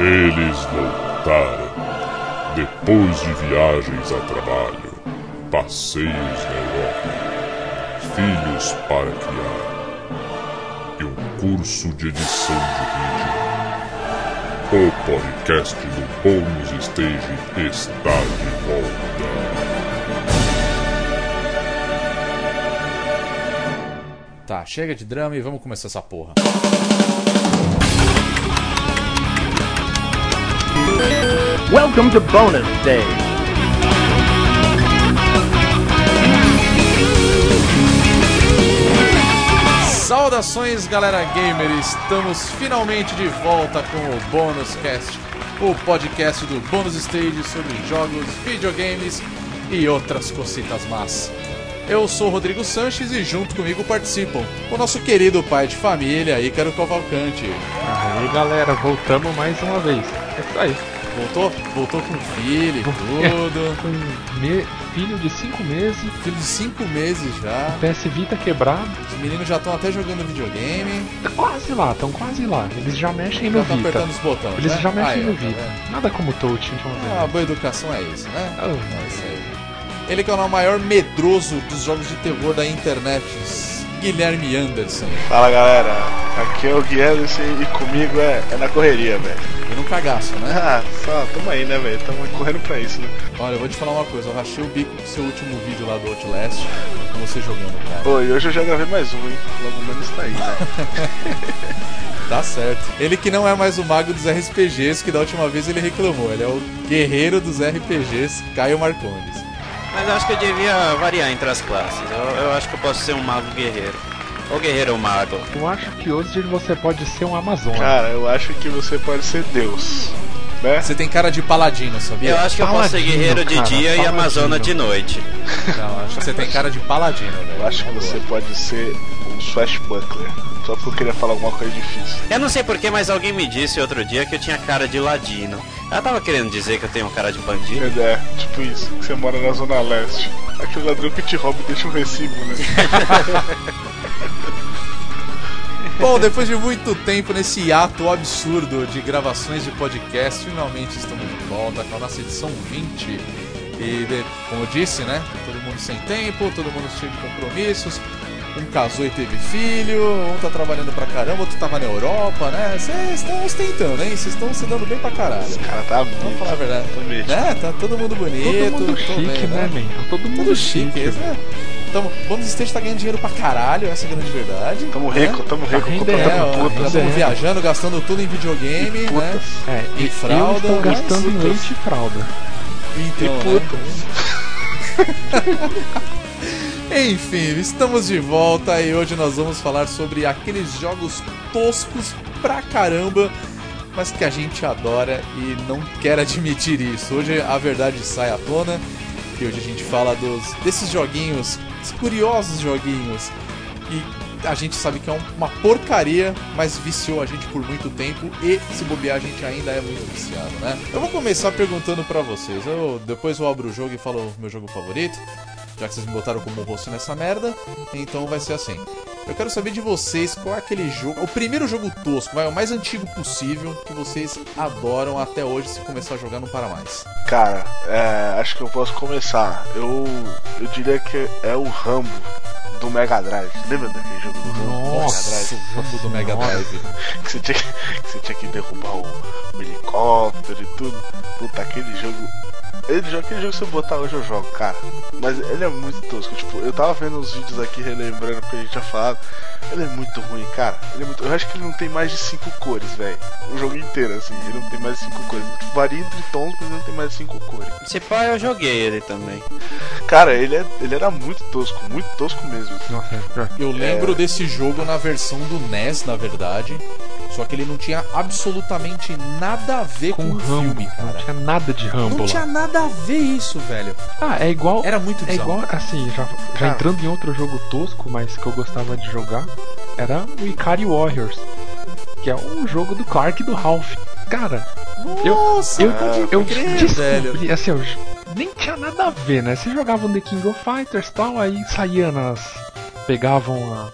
Eles voltaram. Depois de viagens a trabalho, passeios na Europa, filhos para criar e um curso de edição de vídeo. O podcast do Bônus Stage está de volta. Tá, chega de drama e vamos começar essa porra. Welcome to bonus day. Saudações, galera gamer! Estamos finalmente de volta com o Bônus Cast, o podcast do Bônus Stage sobre jogos, videogames e outras cositas más. Eu sou o Rodrigo Sanches e junto comigo participam o nosso querido pai de família, Ícaro Cavalcante. Aí galera, voltamos mais uma vez. É isso aí. Voltou? Voltou com filho e tudo. Com me- filho de 5 meses, Filho de 5 meses já. PS Vita quebrado. Os meninos já estão até jogando videogame. Tá quase lá, estão quase lá. Eles já mexem Já no Vita. apertando os botões. Eles né? já mexem no tá Vita. Nada como touch, então. Ah, boa educação é isso, né? Ah, É isso aí. Ele que é o maior medroso dos jogos de terror da internet, Guilherme Anderson. Fala galera, aqui é o Guilherme e comigo é, é na correria, velho. E no cagaço, né? Ah, só, tamo aí, né, velho? Tamo correndo pra isso, né? Olha, eu vou te falar uma coisa, eu rachei o bico com o seu último vídeo lá do Outlast, com você jogando, cara. Pô, e hoje eu já gravei mais um, hein? Logo menos tá aí, né? Tá certo. Ele que não é mais o mago dos RPGs, que da última vez ele reclamou. Ele é o guerreiro dos RPGs, Caio Marcondes. Mas eu acho que eu devia variar entre as classes. Eu, eu acho que eu posso ser um mago guerreiro. Ou guerreiro ou mago. eu acho que hoje você pode ser um Amazon. Cara, eu acho que você pode ser Deus, né? Você tem cara de paladino, sabia? Eu acho que eu posso ser Paladino, guerreiro de cara, dia e paladino. amazona de noite. Não, acho que você tem cara de paladino, velho. Eu acho que Na você pode ser um swashbuckler. Só porque eu queria falar alguma coisa difícil. Eu não sei porquê, mas alguém me disse outro dia que eu tinha cara de ladino. Ela tava querendo dizer que eu tenho cara de bandido. É, tipo isso, que você mora na Zona Leste. Aquele ladrão que te rouba e deixa um recibo, né? Bom, depois de muito tempo nesse hiato absurdo de gravações de podcast, finalmente estamos de volta com a nossa edição 20. E, como eu disse, né? Todo mundo sem tempo, todo mundo cheio de compromissos. Um casou e teve filho, um tá trabalhando pra caramba, outro tava na Europa, né? Vocês estão ostentando, hein? Vocês estão se dando bem pra caralho. Esse cara tá Vamos bonito. falar a verdade. Mesmo. Né? Tá todo mundo bonito. Todo mundo chique, vendo, né, man? Tá Todo mundo Tudo chique, isso, né? Então, Bônus Stage tá ganhando dinheiro pra caralho, essa é a grande verdade. Tamo né? rico, tamo rico, É, comprando ó, putas. estamos é. viajando, gastando tudo em videogame, E né? É, E e fralda, eu estou mas gastando em leite e fralda. Então, E putas. né? Enfim, estamos de volta e hoje nós vamos falar sobre aqueles jogos toscos pra caramba, mas que a gente adora e não quer admitir isso. Hoje a verdade sai à tona e hoje a gente fala dos desses joguinhos, esses curiosos joguinhos e a gente sabe que é um- uma porcaria, mas viciou a gente por muito tempo e se bobear a gente ainda é muito viciado, né? Eu vou começar perguntando pra vocês. Eu depois eu abro o jogo e falo meu jogo favorito, já que vocês me botaram como rosto nessa merda, então vai ser assim. Eu quero saber de vocês qual é aquele jogo, o primeiro jogo tosco, vai o mais antigo possível que vocês adoram até hoje se começar a jogar não para mais. Cara, é, acho que eu posso começar. Eu, eu diria que é o Rambo do Mega Drive. Lembra daquele jogo do Rambo do Mega Nossa, Drive? o Rambo do Mega Nossa. Drive. Que você, tinha, que que você tinha que derrubar o, o helicóptero e tudo. Puta, aquele jogo. Ele, aquele jogo que você botar hoje eu jogo, cara. Mas ele é muito tosco. Tipo, eu tava vendo os vídeos aqui relembrando o que a gente tinha falado. Ele é muito ruim, cara. Ele é muito. Eu acho que ele não tem mais de 5 cores, velho. O jogo inteiro, assim. Ele não tem mais de 5 cores. Tipo, varia entre tons, mas ele não tem mais de 5 cores. Se pá, eu joguei ele também. Cara, ele, é, ele era muito tosco, muito tosco mesmo. É. Eu lembro desse jogo na versão do NES, na verdade. Só que ele não tinha absolutamente nada a ver com, Com o Rambo. filme, Não cara. tinha nada de Rambo Não lá. tinha nada a ver isso, velho. Ah, é igual. Era muito É bizarro. igual, assim, já, já entrando em outro jogo tosco, mas que eu gostava de jogar, era o Ikari Warriors. Que é um jogo do Clark e do Ralph. Cara, eu- Nossa, eu, eu crer, descobri, velho. assim, eu nem tinha nada a ver, né? Você jogava no The King of Fighters e tal, aí saía nas. pegavam a,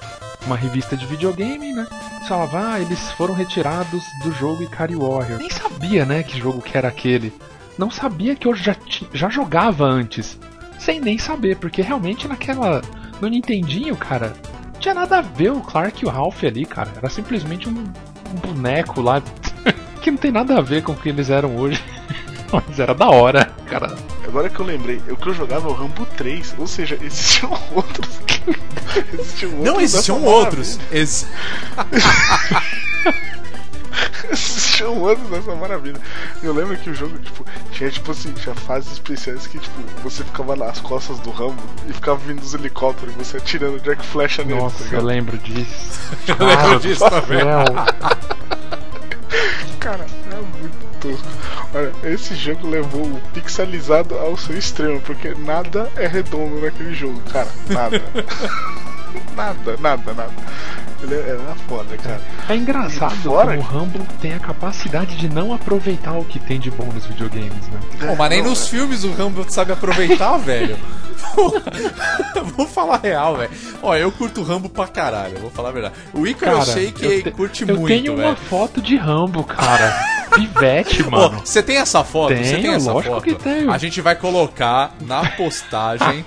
uma revista de videogame, né? Falava, ah, eles foram retirados do jogo Ikari Warrior. Nem sabia, né, que jogo que era aquele. Não sabia que eu já, já jogava antes. Sem nem saber, porque realmente naquela. No Nintendinho, cara, não tinha nada a ver o Clark e o Ralph ali, cara. Era simplesmente um, um boneco lá que não tem nada a ver com o que eles eram hoje. Mas era da hora, cara. Agora que eu lembrei, o que eu jogava é o Rambo 3, ou seja, existiam outros. existiam outros Não existiam outros. Ex- Existiam outros dessa maravilha. Eu lembro que o jogo, tipo, tinha tipo assim, tinha fases especiais que, tipo, você ficava nas costas do Rambo e ficava vindo os helicópteros e você atirando Jack Flecha nele, Nossa, tá eu lembro disso. Eu lembro disso também. Céu. Cara, é muito tosco. Olha, esse jogo levou o pixelizado ao seu extremo, porque nada é redondo naquele jogo, cara. Nada. nada, nada, nada. Ele é- era foda, cara. É engraçado Fora como o Rambo tem a capacidade de não aproveitar o que tem de bom nos videogames, né? Pô, mas nem Não, nos é- filmes o Rambo sabe aproveitar, velho. vou falar real, velho. Ó, eu curto Rambo pra caralho, vou falar a verdade. O Icaro eu Cara, sei que eu te- curte eu muito, tenho uma velho. foto de Rambo, cara. Pivete, mano. você tem essa foto? Você tem essa lógico foto? que tenho. A gente vai colocar na postagem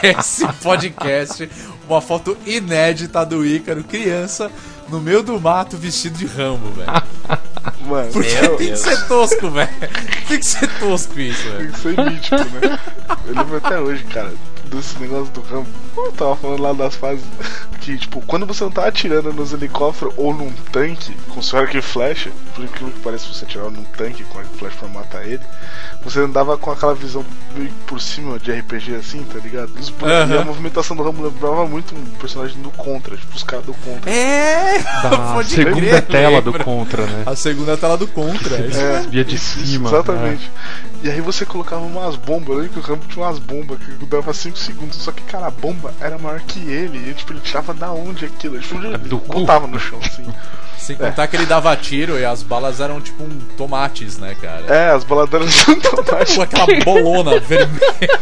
desse podcast uma foto inédita do Ícaro, criança, no meio do mato, vestido de Rambo, velho. Mano, Porque Meu tem que ser tosco, velho. Tem que ser tosco isso, velho. Tem que ser mítico, né? Eu lembro até hoje, cara, desse negócio do Rambo. Eu tava falando lá das fases que, tipo, quando você não tá atirando nos helicópteros ou num tanque com seu arco e flecha, por incrível que pareça, você atirava num tanque com arco e flecha pra matar ele, você andava com aquela visão meio por cima de RPG assim, tá ligado? Os bu- Aham. E a movimentação do Rambo lembrava muito um personagem do Contra, tipo, os caras do Contra. É! Da Pode segunda crer, tela do lembra. Contra, né? A segunda tela do Contra. é É, via de cima, Exatamente. E aí você colocava umas bombas. Eu lembro que o Rambo tinha umas bombas que dava 5 segundos. Só que, cara, a bomba era maior que ele. E tipo, ele tirava da onde aquilo? Tipo, ele do cu. botava no chão, assim. Sem contar que ele dava tiro e as balas eram tipo um tomates, né, cara? É, as baladeiras do tomate. Com aquela bolona vermelha.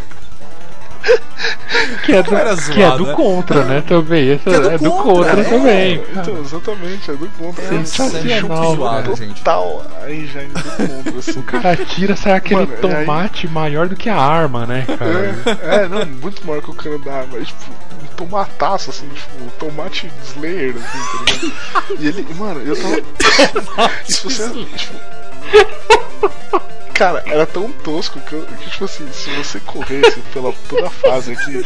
Que é do, Era que é zoado, do né? Contra, né? Também. Essa Que é do é do Contra, Contra é. também. Então, exatamente, é do contra. É sensacional, zoado, cara. gente. Total a engine do contra, assim. O cara tira, sai aquele Mano, e aí- tomate maior do que a arma, né, cara? É, é, não, muito maior que o cano da arma. É, tipo, um tomataço, assim, tipo, um tomate Slayer, assim, tá ligado? E ele, mano, eu tava. E se você, tipo. Cara, era tão tosco que, eu, que, tipo assim, se você corresse pela toda a fase aqui.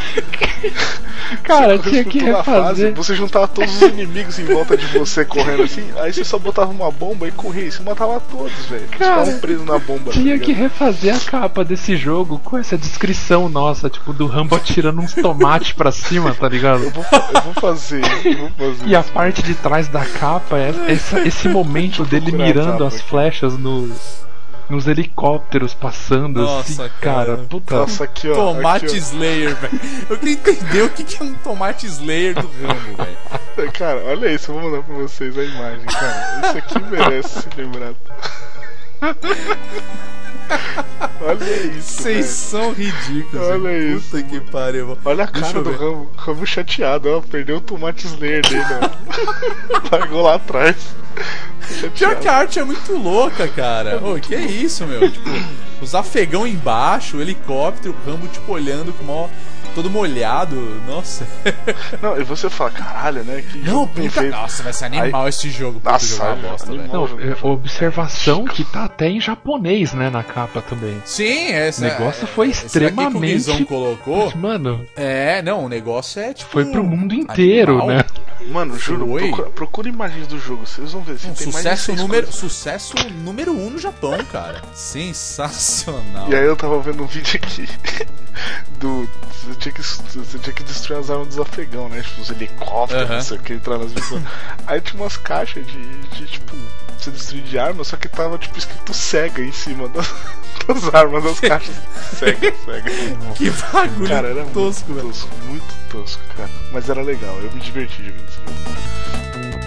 Cara, tinha que a fase, refazer. você juntava todos os inimigos em volta de você correndo assim, aí você só botava uma bomba e corria, e você matava todos, velho. Ficavam presos na bomba. tá Tinha que ligado? refazer a capa desse jogo com essa descrição nossa, tipo, do Rambo atirando uns tomates pra cima, tá ligado? Eu vou, eu vou fazer, eu vou fazer. E a parte de trás da capa é essa- esse momento dele mirando as flechas nos, nos helicópteros passando Nossa, assim, cara. cara. Puta. Nossa, aqui ó. Tomate aqui, Slayer, velho. Eu queria entender o que que é um tomate Slayer do Rambo, velho. ó. Cara, olha isso, eu vou mandar pra vocês a imagem, cara. Isso aqui merece ser lembrado. olha isso. Vocês velho. são ridículos. Olha isso. Puta que pariu. Olha a cara do ver. Rambo, Rambo chateado, ó. Perdeu o tomate Slayer dele, ó. Largou lá atrás. Pior que a arte é muito louca, cara. Ô, que isso, meu? Tipo, os afegão embaixo, o helicóptero, o Rambo, tipo, olhando com mó... Todo molhado. Nossa. Não, e você fala, caralho, né? Que Não, jogo puta... Nossa, vai ser animal esse jogo. Puta, Nossa, jogo é uma bosta, animal. velho. Não, jogo, é, jogo. observação que tá até em japonês, né, na capa também. Sim, esse O negócio foi daqui que o extremamente- Guizão colocou. Mano, É, não, o negócio é tipo. foi pro mundo inteiro, animal. né? Mano, juro, Foi? procura, procura imagens do jogo, vocês vão ver. se Um tem mais sucesso seis número, coisas. sucesso número um no Japão, cara. Sensacional. E aí eu tava vendo um vídeo aqui do. Você tinha que, você tinha que destruir as armas dos afegão, né? Tipo, os helicópteros, Aham. não sei o que, entrar nas missões. aí tinha umas caixas de, de tipo, você destruir de arma, só que tava tipo escrito cega em cima das, das armas das caixas. Cega, cega. Que bagulho Cara, era tosco, muito velho. tosco, muito tosco, cara. Mas era legal, eu me diverti jogando esse jogo.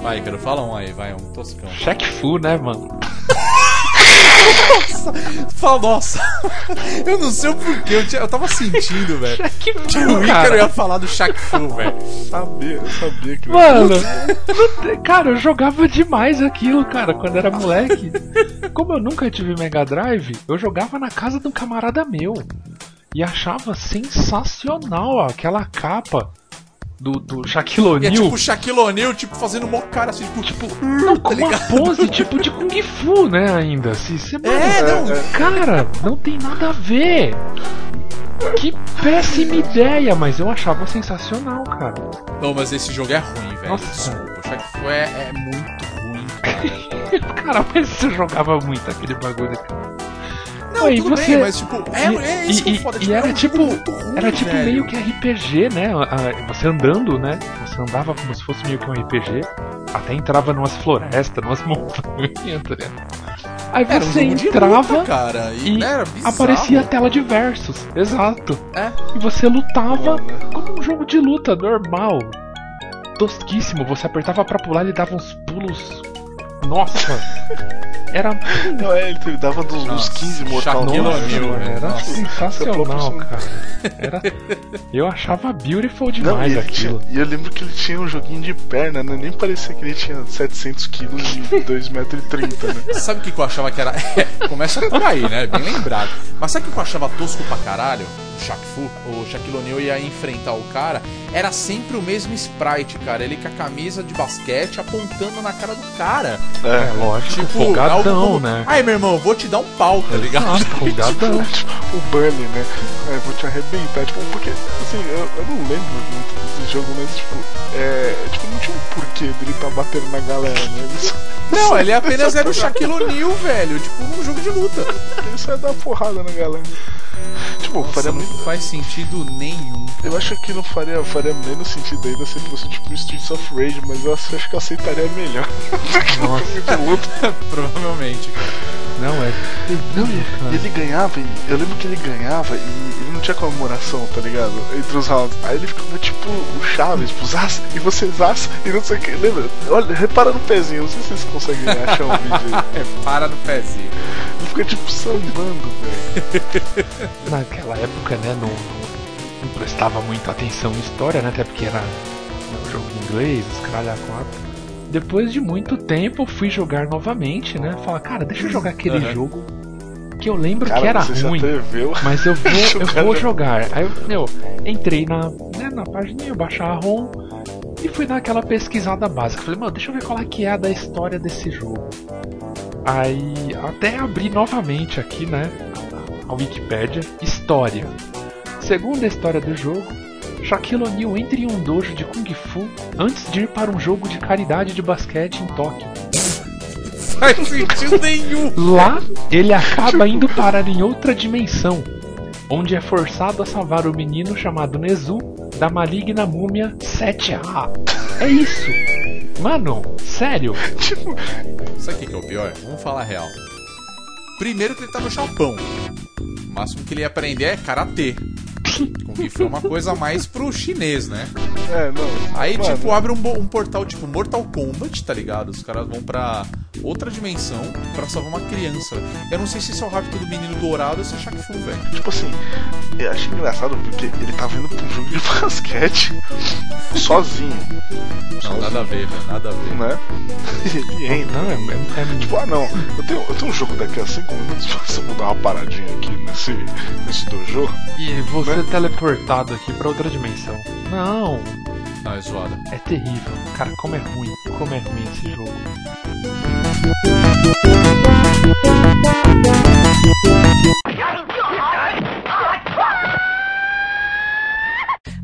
Vai, quero falar um aí, vai, um toscão. Check full, né, mano? Fala, nossa, eu não sei o porquê, eu, tinha- eu tava sentindo, velho. O Ícaro ia falar do Shaq Fu, velho. Sabia, eu sabia que Mano, não cara, eu jogava demais aquilo, cara, quando era moleque. Como eu nunca tive Mega Drive, eu jogava na casa de um camarada meu. E achava sensacional ó, aquela capa do, do Shaquille E é O'Neal. tipo Shaquille O'Neal, tipo, fazendo mó cara assim, tipo, tipo, Não, com tá uma pose tipo de Kung Fu, né, ainda. Se, se, mano, É, não. Cara, não tem nada a ver. Que péssima ideia, mas eu achava sensacional, cara. Não, mas esse jogo é ruim, velho. Nossa. Desculpa, o Shaq Fu é, é muito ruim, cara. Cara, mas você jogava muito aquele bagulho, cara. Não, tudo você- bem, mas tipo, é, E- é isso que e, eu foda. e tipo, era é um tipo, ruim, era tipo velho. meio que RPG, né? Você andando, né? Você andava como se fosse meio que um RPG. Até entrava numas florestas, numas montanhas, tá ligado? Aí Era um você de entrava luta, cara, e, e era aparecia a tela de versos. Exato. É. E você lutava como um jogo de luta normal. Tosquíssimo. Você apertava pra pular e ele dava uns pulos. Nossa! Era Não, é, ele dava dos, Nossa, 15 Mortal Shaquille Kombat, era Nossa, sensacional, cara. Era... Eu achava beautiful Não, demais e, ele aquilo. tinha- e eu lembro que ele tinha um joguinho de perna, né? Nem parecia que ele tinha 700 quilos e 2,30m, né? Sabe o que que eu achava que era. É, começa por aí, né? Bem lembrado. Mas sabe o que eu achava tosco pra caralho? O Shaq Fu, o Shaquille O'Neal ia enfrentar o cara. Era sempre o mesmo sprite, cara. Ele com a camisa de basquete apontando na cara do cara. É, É, lógico, Tipo, algo como, né? Ai, meu irmão, eu vou te dar um pau, tá ligado? Exato, folgadão. o Burley, né? É, vou te arrebentar. Tipo, porque, assim, eu, eu não lembro muito desse jogo, mas, tipo, é, tipo, não tinha um porquê dele tá batendo na galera, né? Não, ele apenas era o Shaquille O'Neal, velho. Tipo, um jogo de luta. ele só ia dar porrada na galera. Tipo, Nossa, faria não muito. faz sentido nenhum. cara. Eu acho que não faria, faria menos sentido ainda se fosse tipo Streets of Rage, mas eu acho que eu aceitaria melhor. Nossa, de luta. Provavelmente, cara. não, é Não, e cara. ele ganhava, e eu lembro que ele ganhava e ele não tinha comemoração, tá ligado? Entre os rounds. Aí ele ficava tipo o Chaves, tipo, zaz, e você zaz, e não sei o que. Lembra? Olha, repara no pezinho, não sei se vocês conseguem achar um vídeo aí. É, para no pezinho. Ele fica tipo sambando, velho. Naquela época, né, não, não, não prestava muita atenção em história, né? Até porque era um jogo em inglês, os caralho a quatro. Depois de muito tempo, eu fui jogar novamente, né? Falar, cara, deixa eu jogar aquele Aham. jogo que eu lembro Cara, que era ruim. Mas eu vou, eu Jogar vou jogar. Aí eu, meu, entrei na, né, na página, eu baixar a ROM e fui dar aquela pesquisada básica. Falei, mano, deixa eu ver qual é que é a da história desse jogo. Aí até abri novamente aqui, né, a Wikipédia, história. Segundo a história do jogo, Shaquille O'Neal entra em um dojo de Kung Fu antes de ir para um jogo de caridade de basquete em Tóquio. Faz sentido nenhum. Lá, ele acaba indo parar em outra dimensão, onde é forçado a salvar o menino chamado Nezu da maligna múmia 7A. É isso! Mano, sério? Sabe o que que é o pior? Vamos falar a real. Primeiro que ele tá no Japão. O máximo que ele ia aprender é karatê. Kung Fu é uma coisa mais pro chinês, né? É, não. Aí, Mano, tipo, abre um, um portal tipo Mortal Kombat, tá ligado? Os caras vão pra outra dimensão pra salvar uma criança. Eu não sei se isso é o hábito do menino dourado ou se é Shaq Fu, velho. Tipo assim, eu achei engraçado porque ele tava indo pra um jogo de basquete sozinho, Não, nada a ver, velho. Nada a ver. né? Ele entra. Não, é, é, é Tipo, ah não, eu tenho, eu tenho um jogo daqui a 5 minutos, você vou dar uma paradinha aqui nesse, nesse dojo. E você Né? teleportado aqui pra outra dimensão. Não, Não, é zoada. é terrível. Cara, como é ruim, como é ruim esse jogo.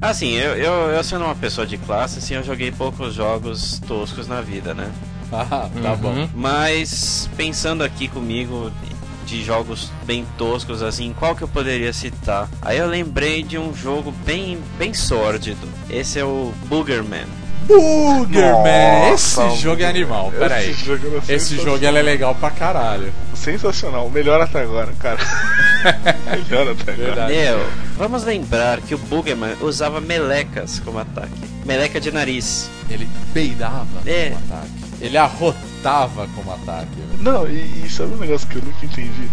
Assim, eu, eu, eu sendo uma pessoa de classe, assim, eu joguei poucos jogos toscos na vida, né? Ah, tá Uhum. bom. Mas pensando aqui comigo de jogos bem toscos assim, qual que eu poderia citar? Aí eu lembrei de um jogo bem bem sórdido. Esse é o Boogerman. Boogerman! Esse Nossa, jogo é animal, pera aí. Esse jogo, era Esse jogo é legal pra caralho. sensacional, melhor até agora, cara. melhor até agora. Meu, vamos lembrar que o Boogerman usava melecas como ataque. Meleca de nariz. Ele peidava É. no ataque. Ele arrotava como ataque, velho. Não, e, e sabe um negócio que eu nunca entendi?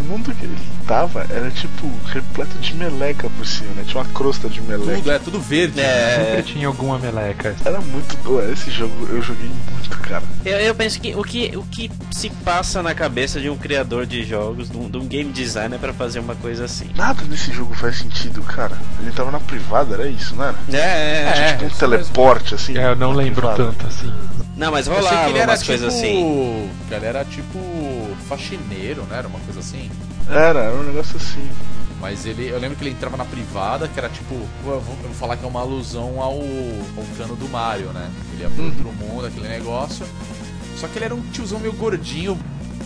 O mundo que ele tava era tipo repleto de meleca por cima, né? Tinha uma crosta de meleca. Tudo, é tudo verde. né? Sempre É, tinha alguma meleca. Era muito. Ué, esse jogo eu joguei muito, cara. eu, eu penso que o, que o que se passa na cabeça de um criador de jogos, de um, de um game designer pra fazer uma coisa assim. Nada nesse jogo faz sentido, cara. Ele tava na privada, era isso, não era? É, é, É, tipo um isso teleporte, assim. É, eu não lembro privada. tanto assim. Não, mas rolava que ele era umas tipo. coisas assim. Ele era tipo faxineiro, né? Era uma coisa assim. Era, era um negócio assim. Mas ele, eu lembro que ele entrava na privada, que era tipo, eu vou, eu vou falar que é uma alusão ao, ao cano do Mario, né? Ele ia pro outro mundo, aquele negócio. Só que ele era um tiozão meio gordinho,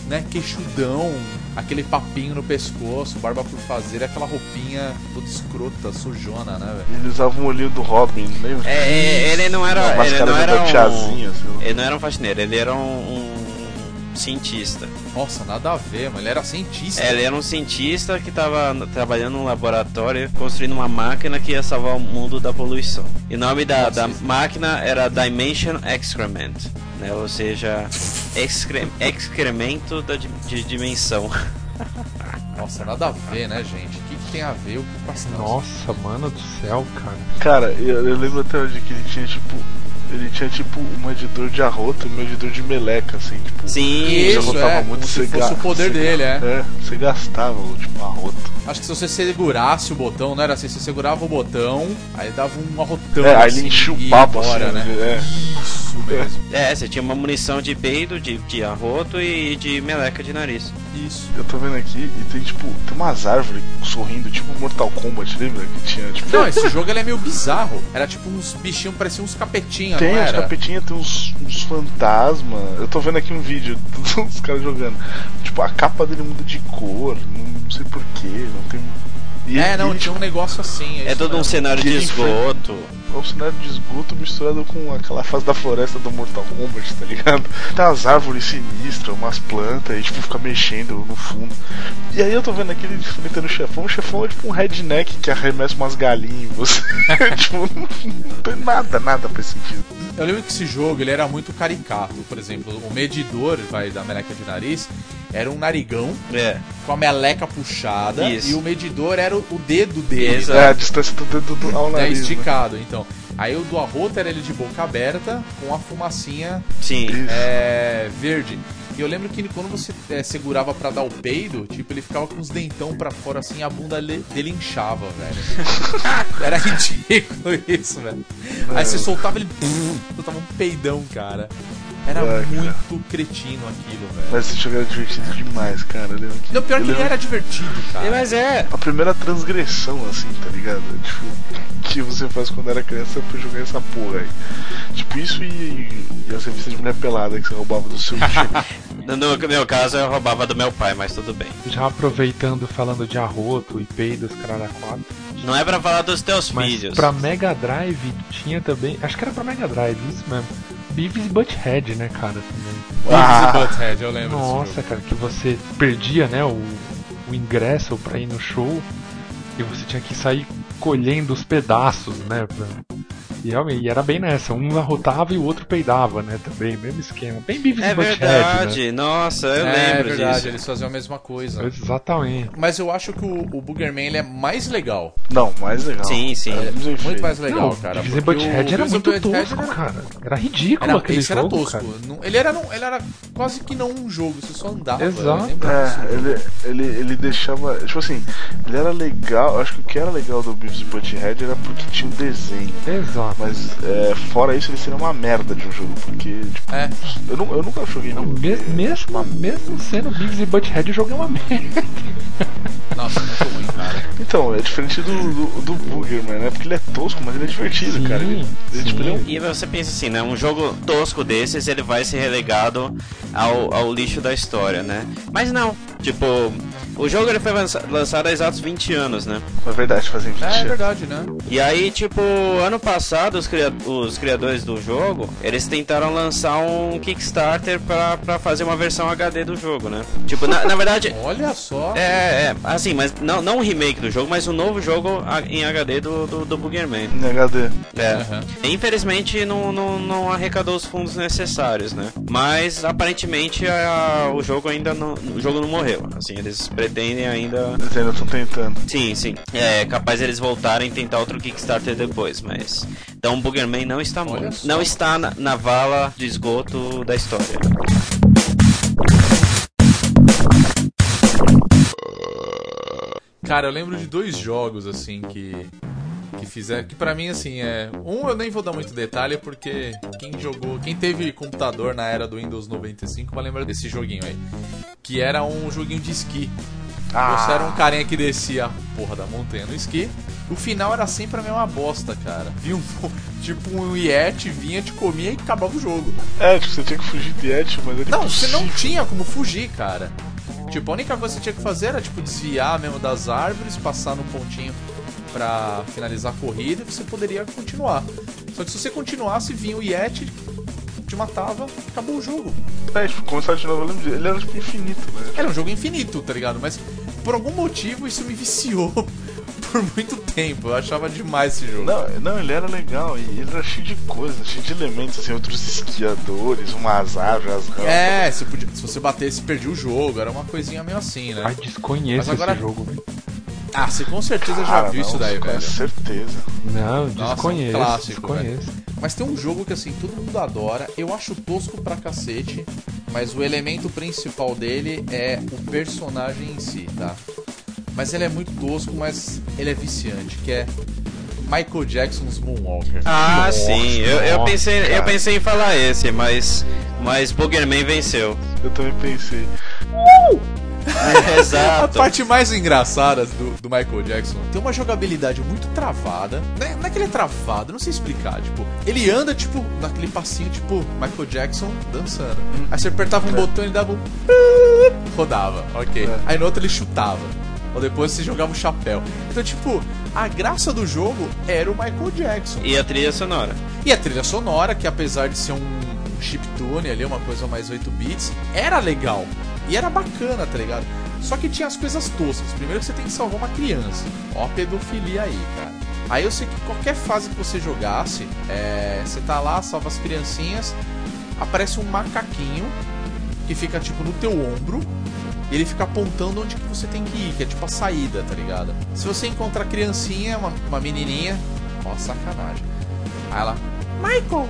né? Queixudão, aquele papinho no pescoço, barba por fazer, aquela roupinha toda escrota, sujona, né, velho? Ele usava um olhinho do Robin, lembra? É, é, ele não era. Uma Ele não era um, tiazinha, lá. Ele não era um faxineiro, ele era um, um cientista. Nossa, nada a ver, mano. Ele era cientista. É, ele era um cientista que estava trabalhando num laboratório construindo uma máquina que ia salvar o mundo da poluição. E o nome da, da máquina era Dimension Excrement, né? Ou seja, excre- excremento da, di- de dimensão. Nossa, nada a ver, né, gente? O que, que tem a ver com a Nossa, mano do céu, cara. Cara, eu, eu lembro até hoje que ele tinha tipo. Ele tinha tipo um edidor de arroto e um edidor de meleca, assim, tipo. Sim, Isso, é, muito, como se você fosse ga- o poder dele, ga- é. É, você gastava o tipo arroto. Acho que se você segurasse o botão, não era assim, você segurava o botão, aí dava um arrotão. É, aí assim, ele enchia o papo embora, assim, né? é. Isso mesmo. É, você tinha uma munição de peido, de, de arroto e de meleca de nariz. Isso. Eu tô vendo aqui e tem tipo, tem umas árvores sorrindo, tipo Mortal Kombat, lembra? Que tinha, tipo. Não, esse jogo ele é meio bizarro. Era tipo uns bichinhos, pareciam uns capetinhos, Tem uns era? capetinhas, tem uns, uns fantasmas. Eu tô vendo aqui um vídeo dos caras jogando. Tipo, a capa dele muda de cor, não, não sei porquê, não tem. E É, não, tinha um negócio assim. É isso todo um cenário de ele foi- esgoto. É um cenário de esgoto misturado com aquela fase da floresta do Mortal Kombat, tá ligado? Tem umas árvores sinistras, umas plantas, e tipo, fica mexendo no fundo. E aí eu tô vendo aquele enfrentando o chefão, o chefão é tipo um redneck que arremessa umas galinhas em você. tipo, não tem nada, nada pra esse sentido. Eu lembro que esse jogo ele era muito caricato. Por exemplo, o medidor vai da meleca de nariz era um narigão É. com a meleca puxada Isso. e o medidor era o, dedo dele. Exato. É, a distância do dedo do, ao né, nariz. né? esticado, então. Aí o do arroto era ele de boca aberta com a fumacinha Sim. É, verde. E eu lembro que quando você é, segurava pra dar o peido, tipo, ele ficava com os dentão pra fora assim, a bunda le- dele inchava, velho. Era ridículo isso, velho. Aí você soltava ele, soltava um peidão, cara. Era É, cara. muito cretino aquilo, velho. Mas esse jogo era divertido demais, cara. Eu lembro que, Não, pior eu que ele era divertido, cara. Mas é. A primeira transgressão, assim, tá ligado? Tipo, que você faz quando era criança foi jogar essa porra aí. Tipo, isso e, e as revistas de mulher pelada que você roubava do seu tio. No no meu caso, eu roubava do meu pai, mas tudo bem. Já aproveitando, falando de arroto e peidos, caralho. Não é pra falar dos teus Mas filhos. pra Mega Drive tinha também. Acho que era pra Mega Drive, isso mesmo. Beavis e Butthead, né, cara? Também. Beavis Ah. e Butthead, eu lembro desse Nossa, jogo. cara, que você perdia, né, o, o ingresso pra ir no show e você tinha que sair colhendo os pedaços, né? pra- E realmente, e era bem nessa, um arrotava e o outro peidava, né, também, mesmo esquema. Bem Beavis É e Butthead, verdade, nossa, eu é lembro verdade, disso. eles faziam a mesma coisa. né? Exatamente. Mas eu acho que o, o Boogerman ele é mais legal. Não, mais legal. Sim, sim. Era muito mais legal, Não, cara. Beavis e porque o Butthead era muito Butthead tosco, era- cara. Era ridículo Era, aquele esse era jogo, tosco. cara. Não- ele, era, não- ele era quase que não um jogo, você só andava. Exato. É, ele, ele, ele deixava. Tipo assim, ele era legal. Acho que o que era legal do Beavis e Butthead era porque tinha um desenho. Exato. Mas é, fora isso, ele seria uma merda de um jogo. Porque, tipo, É. eu, não, eu nunca joguei Não, mesmo, mesmo sendo Beavis e Butthead, o jogo é uma merda. Nossa. Então, é diferente do, do, do Boogerman, né? Porque ele é tosco, mas ele é divertido, Sim, cara. Ele, ele, tipo, ele é um E você pensa assim, né? Um jogo tosco desses, ele vai ser relegado ao, ao lixo da história, né? Mas não. Tipo, o jogo ele foi lança- lançado há exatos 20 anos, né? É verdade, fazem 20 É, é anos. verdade, né? E aí, tipo, ano passado, os, cria- os criadores do jogo, eles tentaram lançar um Kickstarter pra, pra fazer uma versão HD do jogo, né? Tipo, na, na verdade... Olha só. É, é, assim, mas não, não um remake do jogo, mas um novo jogo em HD do, do, do Boogerman. Em HD. É. Aham. Infelizmente não, não, não arrecadou os fundos necessários, né? Mas aparentemente a- o jogo ainda não. O jogo não morreu. Assim, eles pretendem ainda. Eles ainda estão tentando. Sim, sim. É capaz eles voltarem e tentar outro Kickstarter depois, mas. Então o Boogerman não está morto. Não está na, na vala de esgoto da história. Cara, eu lembro de dois jogos assim que que fizeram que pra mim assim é um eu nem vou dar muito detalhe porque quem jogou, quem teve computador na era do Windows 95 vai lembrar desse joguinho aí, que era um joguinho de esqui. Você era um carinha que descia a porra da montanha no esqui. O final era sempre a mesma bosta, cara. Vinha um, tipo um Yeti, vinha, te comia e acabava o jogo. É, tipo, você tinha que fugir de Yeti, mas ele Não, você não tinha como fugir, cara. Tipo, a única coisa que você tinha que fazer era, tipo, desviar mesmo das árvores, passar no pontinho pra finalizar a corrida e você poderia continuar. Só que se você continuasse, vinha o Yeti, te matava, acabou o jogo. É, tipo, começar de novo, eu lembro de- Ele era tipo infinito, né? Era um jogo infinito, tá ligado? Mas por algum motivo isso me viciou por muito tempo. Eu achava demais esse jogo. Não, não, ele era legal e ele era cheio de coisas, cheio de elementos, assim, outros esquiadores, umas árvores, as rampas. É, você podia- se você batesse, perdia o jogo. Era uma coisinha meio assim, né? Ai, desconheço agora- esse jogo, velho. Ah, você com certeza já Cara, viu não, isso daí, com velho. certeza. Não, Nossa, um desconheço. clássico, desconheço. Mas tem um jogo que assim, todo mundo adora. Eu acho tosco pra cacete, mas o elemento principal dele é o personagem em si, tá? Mas ele é muito tosco, mas ele é viciante, que é Michael Jackson's Moonwalker. Ah, Nossa, sim. Eu, eu, pensei, eu pensei em falar esse, mas. Mas Boogerman venceu. Eu também pensei. A Exato. parte mais engraçada do, do Michael Jackson tem uma jogabilidade muito travada. Não é, não é que ele é travado, não sei explicar. Tipo, ele anda, tipo, naquele passinho, tipo, Michael Jackson dançando. Aí você apertava um botão e ele dava um. Rodava, ok. É. Aí no outro ele chutava. Ou depois você jogava o chapéu. Então, tipo, a graça do jogo era o Michael Jackson. E a trilha sonora. E a trilha sonora, que apesar de ser um, um chiptune ali, uma coisa mais 8 bits, era legal. E era bacana, tá ligado? Só que tinha as coisas toscas. Primeiro que você tem que salvar uma criança. Ó a pedofilia aí, cara. Aí eu sei que qualquer fase que você jogasse, é, você tá lá, salva as criancinhas, aparece um macaquinho que fica tipo no teu ombro e ele fica apontando onde que você tem que ir, que é tipo a saída, tá ligado? Se você encontrar a criancinha, uma, uma menininha, ó, sacanagem. Aí ela, Michael!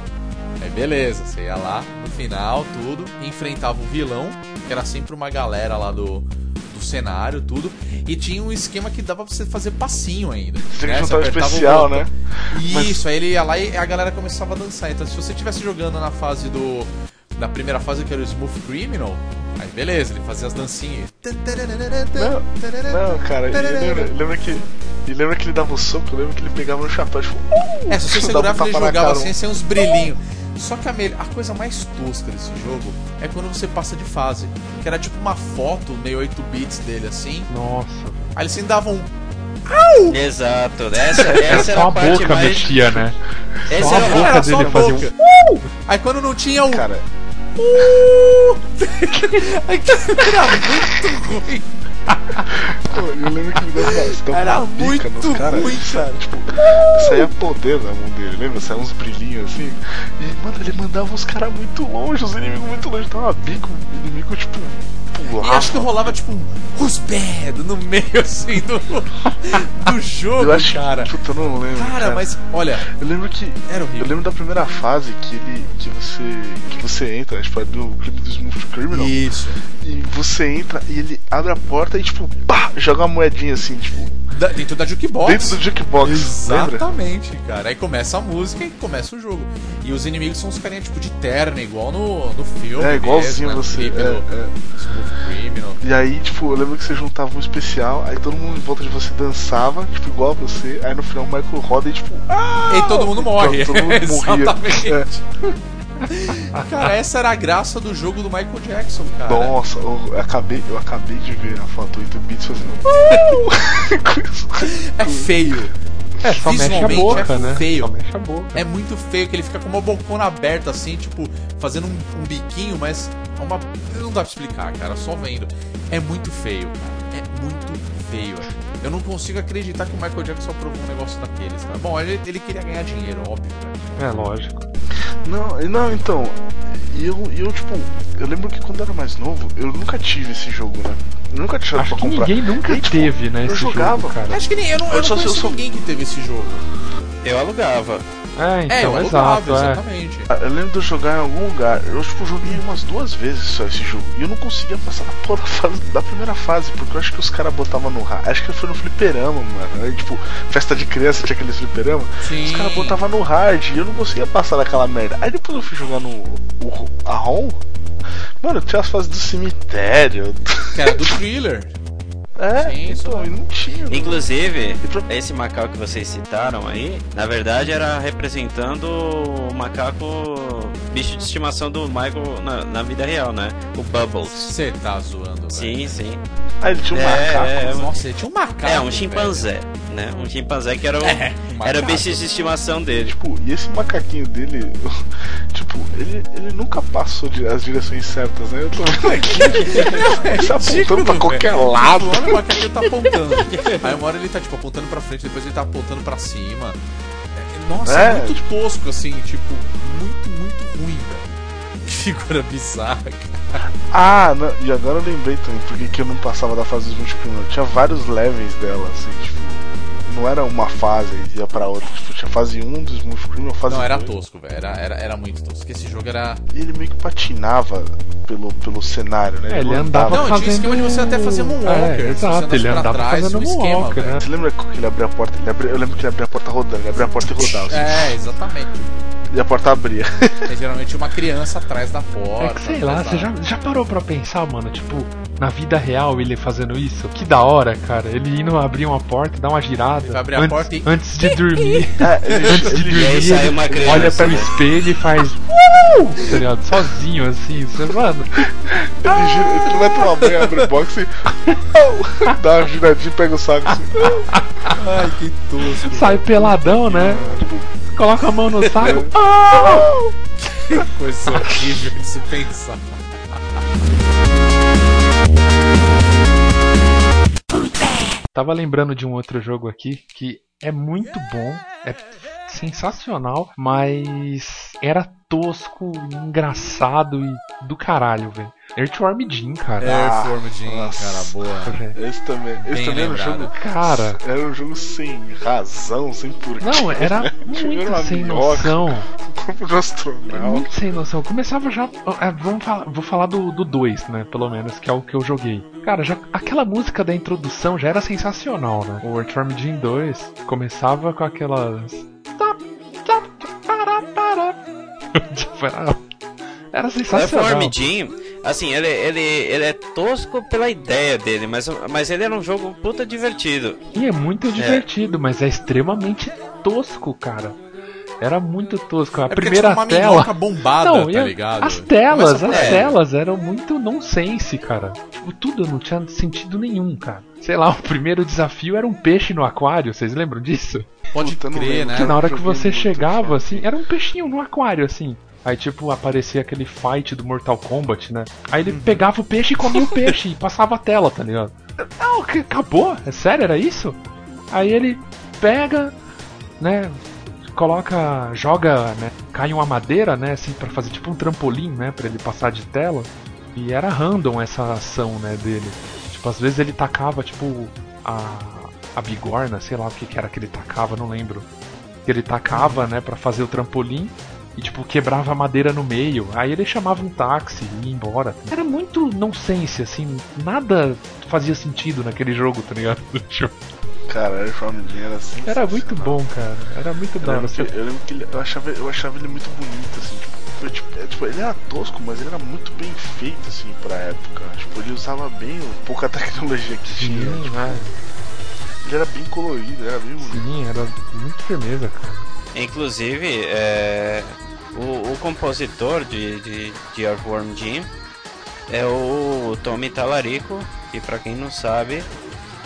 Aí beleza, você ia lá no final, tudo, enfrentava o vilão, que era sempre uma galera lá do, do cenário, tudo, e tinha um esquema que dava pra você fazer passinho ainda. Você né? que juntar o apertava especial, né? Isso, aí ele ia lá e a galera começava a dançar. Então, se você estivesse jogando na fase do. Na primeira fase, que era o Smooth Criminal, aí beleza, ele fazia as dancinhas. Não, não, cara, e lembra, lembra que. E lembra que ele dava o soco, eu lembro que ele pegava no chapéu, tipo. É, se você um segurava, ele jogava assim, sem uns brilhinhos. Só que a, me- a coisa mais tosca desse jogo é quando você passa de fase. Que era tipo uma foto, meio 8 bits dele assim. Nossa. Aí eles sempre davam. Exato. Essa, essa era Só a a parte boca mais. mexia, né? Essa Só a era boca era dele a fazia boca. um-! Aí quando não tinha o. Cara, Uh! Aí era muito ruim. pô, eu lembro que ele dava uma, você dava Era uma bica muito nos caras. ruim, cara. Tipo, saía poder da mão dele, lembra? Saia uns brilhinhos assim. E, mano, ele mandava os caras muito longe, os inimigos muito longe. Dava bica, o inimigo, tipo, E pulava. acho que rolava tipo um Who's bad no meio assim do, do jogo, Eu acho cara. Puta, eu não lembro. Cara, mas olha, Eu lembro que. era Eu horrível. lembro da primeira fase que ele. que você. que você entra, tipo, é do clipe do Smooth Criminal. Isso. E você entra e ele abre a porta e tipo, pá, joga uma moedinha assim, tipo, Da- dentro da jukebox. dentro do jukebox. Lembra? Exatamente, cara. Aí começa a música e começa o jogo. E os inimigos são os carinha tipo de terno, igual no, no filme. É, igualzinho mesmo, né? Você. clipe é, do é. Smooth Criminal. E aí, tipo, eu lembro que você juntava um especial, aí todo mundo em volta de você dançava, tipo, igual a você, aí no final o Michael roda e tipo, ah! E todo mundo morre. Todo mundo morria. Exatamente. É. Cara, essa era a graça do jogo do Michael Jackson, cara. Nossa, eu acabei, eu acabei de ver a foto 8 bits fazendo. É feio. É, só mexe a Visualmente boca, é né? feio. Só mexe a boca. É muito feio que ele fica com uma bocona aberta assim, tipo, fazendo um, um biquinho, mas é uma. Não dá pra explicar, cara, só vendo. É muito feio, cara. É muito feio. Eu não consigo acreditar que o Michael Jackson aprovou um negócio daqueles, cara. Bom, ele, ele queria ganhar dinheiro, óbvio, né? É, lógico. Não, não, então. E eu, eu, tipo, eu lembro que quando eu era mais novo, eu nunca tive esse jogo, né? Eu nunca tinha Acho pra que comprar. ninguém nunca E, tipo, teve, né, eu esse jogava. jogo, cara. Acho que nem. Eu não, eu Eu não só- eu conheço só- ninguém que teve esse jogo. Eu alugava. É, então, é, eu exato, alugava, é. exatamente. Ah, Eu lembro de eu jogar em algum lugar. Eu, tipo, joguei umas duas vezes só esse jogo. E eu não conseguia passar na porra da, fase, da primeira fase, porque eu acho que os caras botavam no hard. Acho que foi no fliperama, mano. Aí, tipo, festa de criança tinha aqueles fliperama. Sim. Os caras botavam no hard e eu não conseguia passar daquela merda. Aí depois eu fui jogar no. O, a ROM. Mano, tinha as fases do cemitério. Que era do thriller. É, Sim, então, não tinha. Inclusive, esse macaco que vocês citaram aí, na verdade era representando o macaco bicho de estimação do Michael na, na vida real, né? O Bubbles. Você tá zoando, velho. Sim, sim. Aí ele tinha um É, macaco. é, Nossa, ele tinha um macaco. É, um velho. chimpanzé, né? Um chimpanzé que era o, É, um era o bicho de estimação dele. Tipo, e esse macaquinho dele, tipo, ele, ele nunca passou de, as direções certas, né? Eu tô vendo aqui, ele tá apontando pra qualquer lado. Olha o macaquinho tá apontando. Aí uma hora ele tá, tipo, apontando pra frente, depois ele tá apontando pra cima. É, Nossa, é, É, muito tosco, assim, tipo, muito, muito ruim, velho. Que figura bizarra, cara. Ah, não, e agora eu lembrei também porque que eu não passava da fase dos multiplayer. Tinha vários levels dela, assim, tipo, não era uma fase e ia pra outra. Tipo, tinha fase 1 dos multiplayer, fase Não, era 2. tosco, velho. Era, era, era muito tosco. Esse jogo era. E ele meio que patinava pelo, pelo cenário, né? É, ele não andava Não, tinha fazendo... esquema de você até fazer moonwalker, É, exato, ele pra andava trás, fazendo o esquema, moonwalker, velho. né? Você lembra que ele abria a porta? Ele abria- eu lembro que ele abria a porta rodando, ele abria a porta e rodava. Assim, É, exatamente. E a porta abria. Tem geralmente uma criança atrás da porta. É que sei lá, atrás você da- já, já parou pra pensar, mano, tipo, na vida real ele fazendo isso? Que da hora, cara. Ele indo abrir uma porta, dar uma girada. Ele vai abrir a antes, porta e- antes de dormir. É, antes de ele, dormir, E aí sai uma criança, olha pro né? espelho e faz. Uh! Tá ligado? Sozinho, assim. Você, mano, ele, gira, ele vai tomar banho, abre o box e. dá uma giradinha e pega o saco assim. Ai, que tosco. sai peladão, né? Tipo, coloca a mão no saco. Que coisa horrível de se pensar. Tava lembrando de um outro jogo aqui que é muito bom, é sensacional, mas era tosco, engraçado e do caralho, velho. Earthworm Jim, cara. Airform Jim, Nossa. cara, boa. Esse também. Esse também era um jogo. Cara, Era um jogo sem razão, sem porquê. não, era muito sem noção. Corpo de astronauta. Muito sem noção. Começava já. é, vamos falar, vou falar do 2, né? Pelo menos, que é o que eu joguei. Cara, já aquela música da introdução já era sensacional, né? O Earthworm Jim 2 começava com aquelas. Tipo, era, era sensacional. Reform Jim, assim, ele, ele, ele é tosco pela ideia dele, mas, mas ele era um jogo puta divertido. E é muito divertido, mas é extremamente tosco, cara. Era muito tosco. A É porque primeira tinha uma tela. bombada, Não, tá ligado? as telas, as aí. telas eram muito nonsense, cara. Tipo, tudo não tinha sentido nenhum, cara. Sei lá, o primeiro desafio era um peixe no aquário, vocês lembram disso? Pode Puta, crer, né? Que na hora que você chegava, assim, era um peixinho no aquário, assim. Aí, tipo, aparecia aquele fight do Mortal Kombat, né? Aí Uhum. ele pegava o peixe e comia o peixe e passava a tela, tá ligado? Não, que acabou? É sério, era isso? Aí ele pega, né? Coloca, joga, né? Cai uma madeira, né? Assim, pra fazer tipo um trampolim, né? Pra ele passar de tela. E era random essa ação, né? Dele. Tipo, às vezes ele tacava, tipo, a, a bigorna, sei lá o que, que era que ele tacava, não lembro. Ele tacava, né? Pra fazer o trampolim. E, tipo, quebrava a madeira no meio. Aí ele chamava um táxi e ia embora. Era muito nonsense, assim. Nada fazia sentido naquele jogo, tá ligado? Tipo, Cara, Air From Jim era assim. Era muito bom, cara. Era muito Eu da hora. lembro, que, Você- eu lembro que ele- eu, achava, eu achava ele muito bonito, assim, tipo, foi, tipo, é, tipo, ele era tosco, mas ele era muito bem feito, assim, pra época. Tipo, ele usava bem a pouca tecnologia que Sim, tinha. Tipo, né? ele era bem colorido, era bem bonito. Sim, era muito firmeza, cara. Inclusive, é, O, o compositor de, de, de Earthworm Jim é o Tommy Talarico, que pra quem não sabe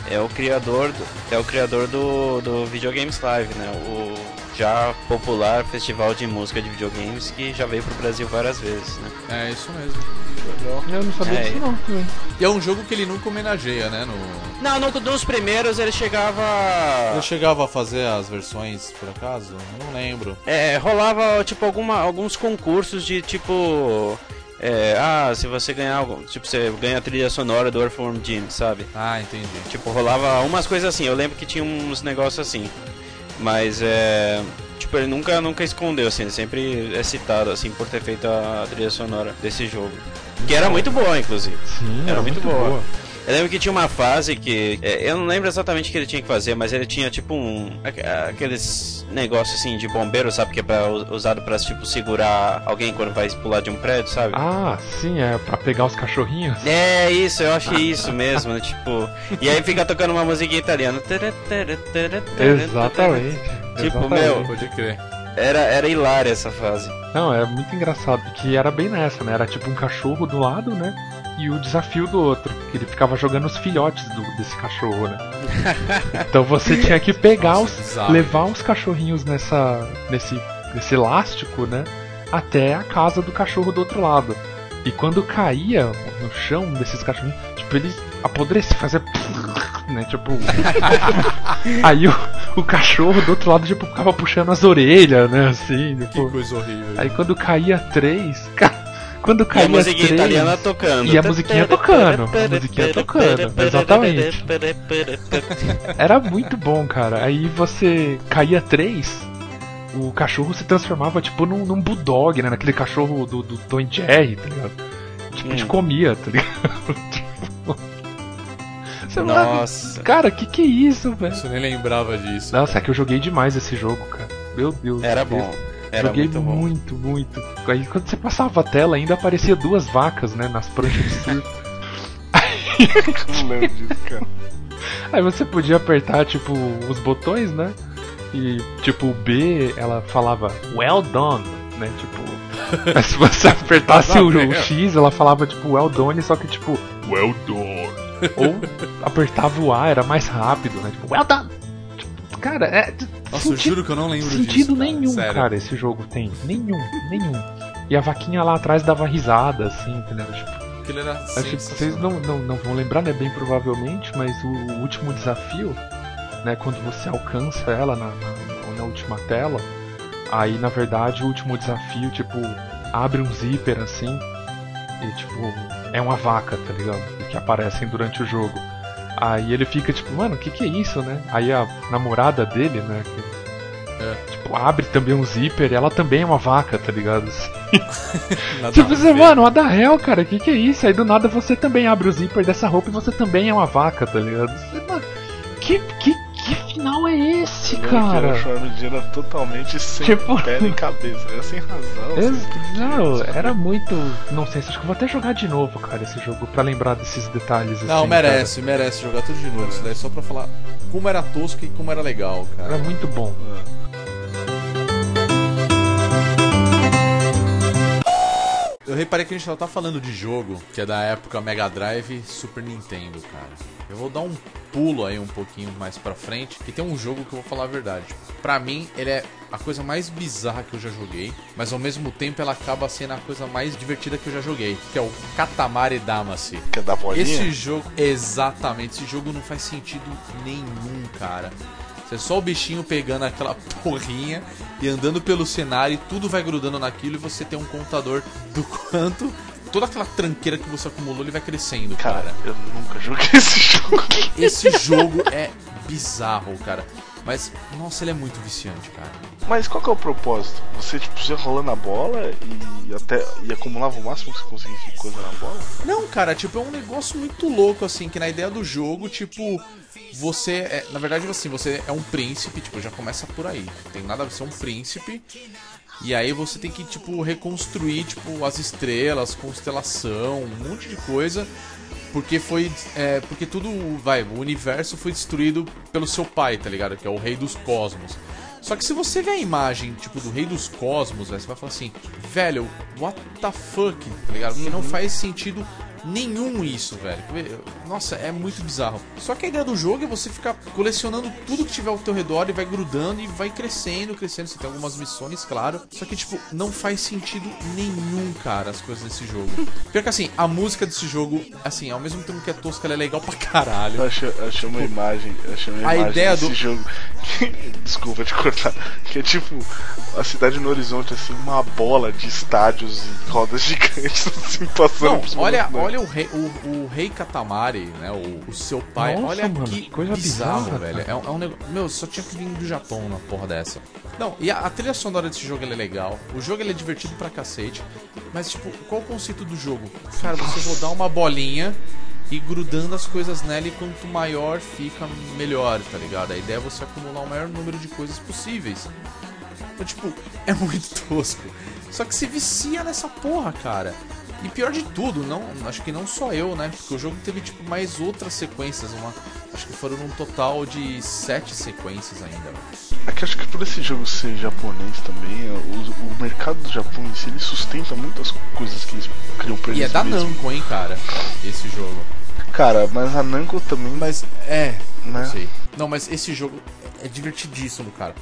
é o criador do, é o criador do, do Videogames Live, né? O já popular festival de música de videogames que já veio pro Brasil várias vezes, né? É isso mesmo. Eu não sabia É. disso não também. E é um jogo que ele nunca homenageia, né? No... Não, no, nos primeiros ele chegava. Eu chegava a fazer as versões, por acaso? Eu Não lembro. É, rolava tipo alguma, alguns concursos de tipo. é, ah, se você ganhar algo. Tipo, você ganha a trilha sonora do Earthworm Jim, sabe? Ah, entendi. Tipo, rolava umas coisas assim. Eu lembro que tinha uns negócios assim. Mas é. Tipo, ele nunca, nunca escondeu, assim. Ele sempre é citado, assim, por ter feito a trilha sonora desse jogo. Que era muito boa, inclusive. Sim, Era muito boa. boa. Eu lembro que tinha uma fase que. é, eu não lembro exatamente o que ele tinha que fazer, mas ele tinha tipo um. aqu- Aqueles negócios assim de bombeiro, sabe? Que é pra, usado pra tipo segurar alguém quando vai pular de um prédio, sabe? Ah, sim, é pra pegar os cachorrinhos. É isso, eu acho que é isso mesmo, né? Tipo. E aí fica tocando uma musiquinha italiana. Exatamente. Tipo, exatamente. meu- Pode crer. Era, era hilária essa fase. Não, é muito engraçado, que era bem nessa, né? Era tipo um cachorro do lado, né? E o desafio do outro. Que ele ficava jogando os filhotes do- desse cachorro, né? então você tinha que pegar Nossa, os. bizarro. levar os cachorrinhos nessa. nesse. nesse elástico, né? Até a casa do cachorro do outro lado. E quando caía no chão desses cachorrinhos, tipo, eles apodreciam, fazia. Né, tipo. Aí o, o cachorro do outro lado, tipo, ficava puxando as orelhas, né? Assim, Que tipo. coisa horrível. Aí quando caía três, ca- quando E a caía musiquinha três, italiana tocando. E a musiquinha tocando, a musiquinha tocando, exatamente. era muito bom, cara. Aí você caía três, o cachorro se transformava tipo num, num bulldog, né? Naquele cachorro do, do Tom Jerry, tá ligado? Tipo, te Hum. comia, tá ligado? Você fala, Nossa. cara, que que é isso, velho? Eu nem lembrava disso. Nossa, é que eu joguei demais esse jogo, cara. Meu Deus. Era Deus. bom. Era Joguei muito bom. muito, muito. Aí quando você passava a tela, ainda aparecia duas vacas, né? Nas pranchas de surf. Não lembro disso, cara. Aí você podia apertar, tipo, os botões, né? E, tipo, o B, ela falava, well done, né? Tipo. Mas se você apertasse o, o X, ela falava, tipo, well done, só que, tipo, Well done. ou apertava o A, era mais rápido, né? Tipo, well done! Tipo, cara, é. Nossa, eu senti- juro que eu não lembro Sentido disso. cara. nenhum, Sério. cara, esse jogo tem. Nenhum, nenhum. E a vaquinha lá atrás dava risada, assim, entendeu? Tipo, Aquilo era acho que vocês não, não, não vão lembrar, né? Bem provavelmente, mas o, o último desafio, né? Quando você alcança ela na, na, na última tela, aí na verdade o último desafio, tipo, abre um zíper assim, e tipo, é uma vaca, tá ligado? Que aparecem durante o jogo. Aí ele fica tipo, mano, o que que é isso, né? Aí a namorada dele, né? que- É. Tipo, abre também um zíper e ela também é uma vaca, tá ligado? Tipo, a você, mano, what the hell, cara? Que que é isso? Aí do nada você também abre o zíper dessa roupa e você também é uma vaca, tá ligado? Você, mano, que, que final é esse, Eu que cara? O Charme era totalmente sem Tipo- pé nem cabeça. Era sem razão. Ex- sem Não, sentido. era muito. Não sei, acho que eu vou até jogar de novo, cara, esse jogo, pra lembrar desses detalhes Não, assim, merece, merece jogar tudo de novo. Isso daí é só pra falar como era tosco e como era legal, cara. cara. Era muito bom. Eu reparei que a gente só tá falando de jogo que é da época Mega Drive Super Nintendo, cara. Eu vou dar um pulo aí um pouquinho mais pra frente, que tem um jogo que eu vou falar a verdade. Pra mim, ele é a coisa mais bizarra que eu já joguei, mas ao mesmo tempo ela acaba sendo a coisa mais divertida que eu já joguei, que é o Katamari Damacy. Que é da bolinha? Esse jogo, exatamente, esse jogo não faz sentido nenhum, cara. Você é só o bichinho pegando aquela porrinha e andando pelo cenário e tudo vai grudando naquilo e você tem um contador do quanto toda aquela tranqueira que você acumulou ele vai crescendo, Cara, cara. eu nunca joguei esse jogo. Esse jogo é bizarro, cara. Mas, nossa, ele é muito viciante, cara. Mas qual que é o propósito? Você tipo, ia rolando a bola e até e acumulava o máximo que você conseguia de coisa na bola? Não, cara, tipo, é um negócio muito louco, assim, que na ideia do jogo, tipo, você é. Na verdade, assim, você é um príncipe, tipo, já começa por aí. Tem nada a ver, você é um príncipe. E aí você tem que, tipo, reconstruir, tipo, as estrelas, constelação, um monte de coisa. Porque foi. é, porque tudo. Vai, o universo foi destruído pelo seu pai, tá ligado? Que é o rei dos cosmos. Só que se você vê a imagem, tipo, do Rei dos Cosmos, velho, você vai falar assim, velho, what the fuck, tá ligado? Porque não faz sentido nenhum isso, velho. Nossa, é muito bizarro. Só que a ideia do jogo é você ficar colecionando tudo que tiver ao teu redor e vai grudando e vai crescendo, crescendo. Você tem algumas missões, claro. Só que, tipo, não faz sentido nenhum, cara, as coisas desse jogo. Pior que assim, a música desse jogo, assim, ao mesmo tempo que é tosca, ela é legal pra caralho. Eu achei, eu achei uma imagem, achei uma A imagem ideia desse do- jogo. Desculpa te cortar. Que é tipo a cidade no horizonte, assim, uma bola de estádios e rodas gigantes, assim, passando Não, olha, boneco. Olha o rei, o, o rei Katamari, né? O, o seu pai. Nossa, olha mano, que coisa bizarro, bizarra, velho. É, um- é um negócio. Meu, só tinha que vir do Japão na porra dessa. Não, e a, a trilha sonora desse jogo é legal. O jogo é divertido pra cacete. Mas, tipo, qual o conceito do jogo? Cara, você rodar uma bolinha e grudando as coisas nela e quanto maior fica, melhor, tá ligado? A ideia é você acumular o maior número de coisas possíveis. Então, tipo, é muito tosco. Só que se vicia nessa porra, cara. E pior de tudo, não, acho que não só eu, né? Porque o jogo teve tipo mais outras sequências, uma, acho que foram um total de sete sequências ainda. É que acho que por esse jogo ser japonês também, o, o mercado do Japão em si, ele sustenta muitas coisas que eles criam pra E é eles da mesmos. Namco, hein, cara, esse jogo. Cara, mas a Namco também, Mas é, né? não sei. Não, mas esse jogo é divertidíssimo, cara.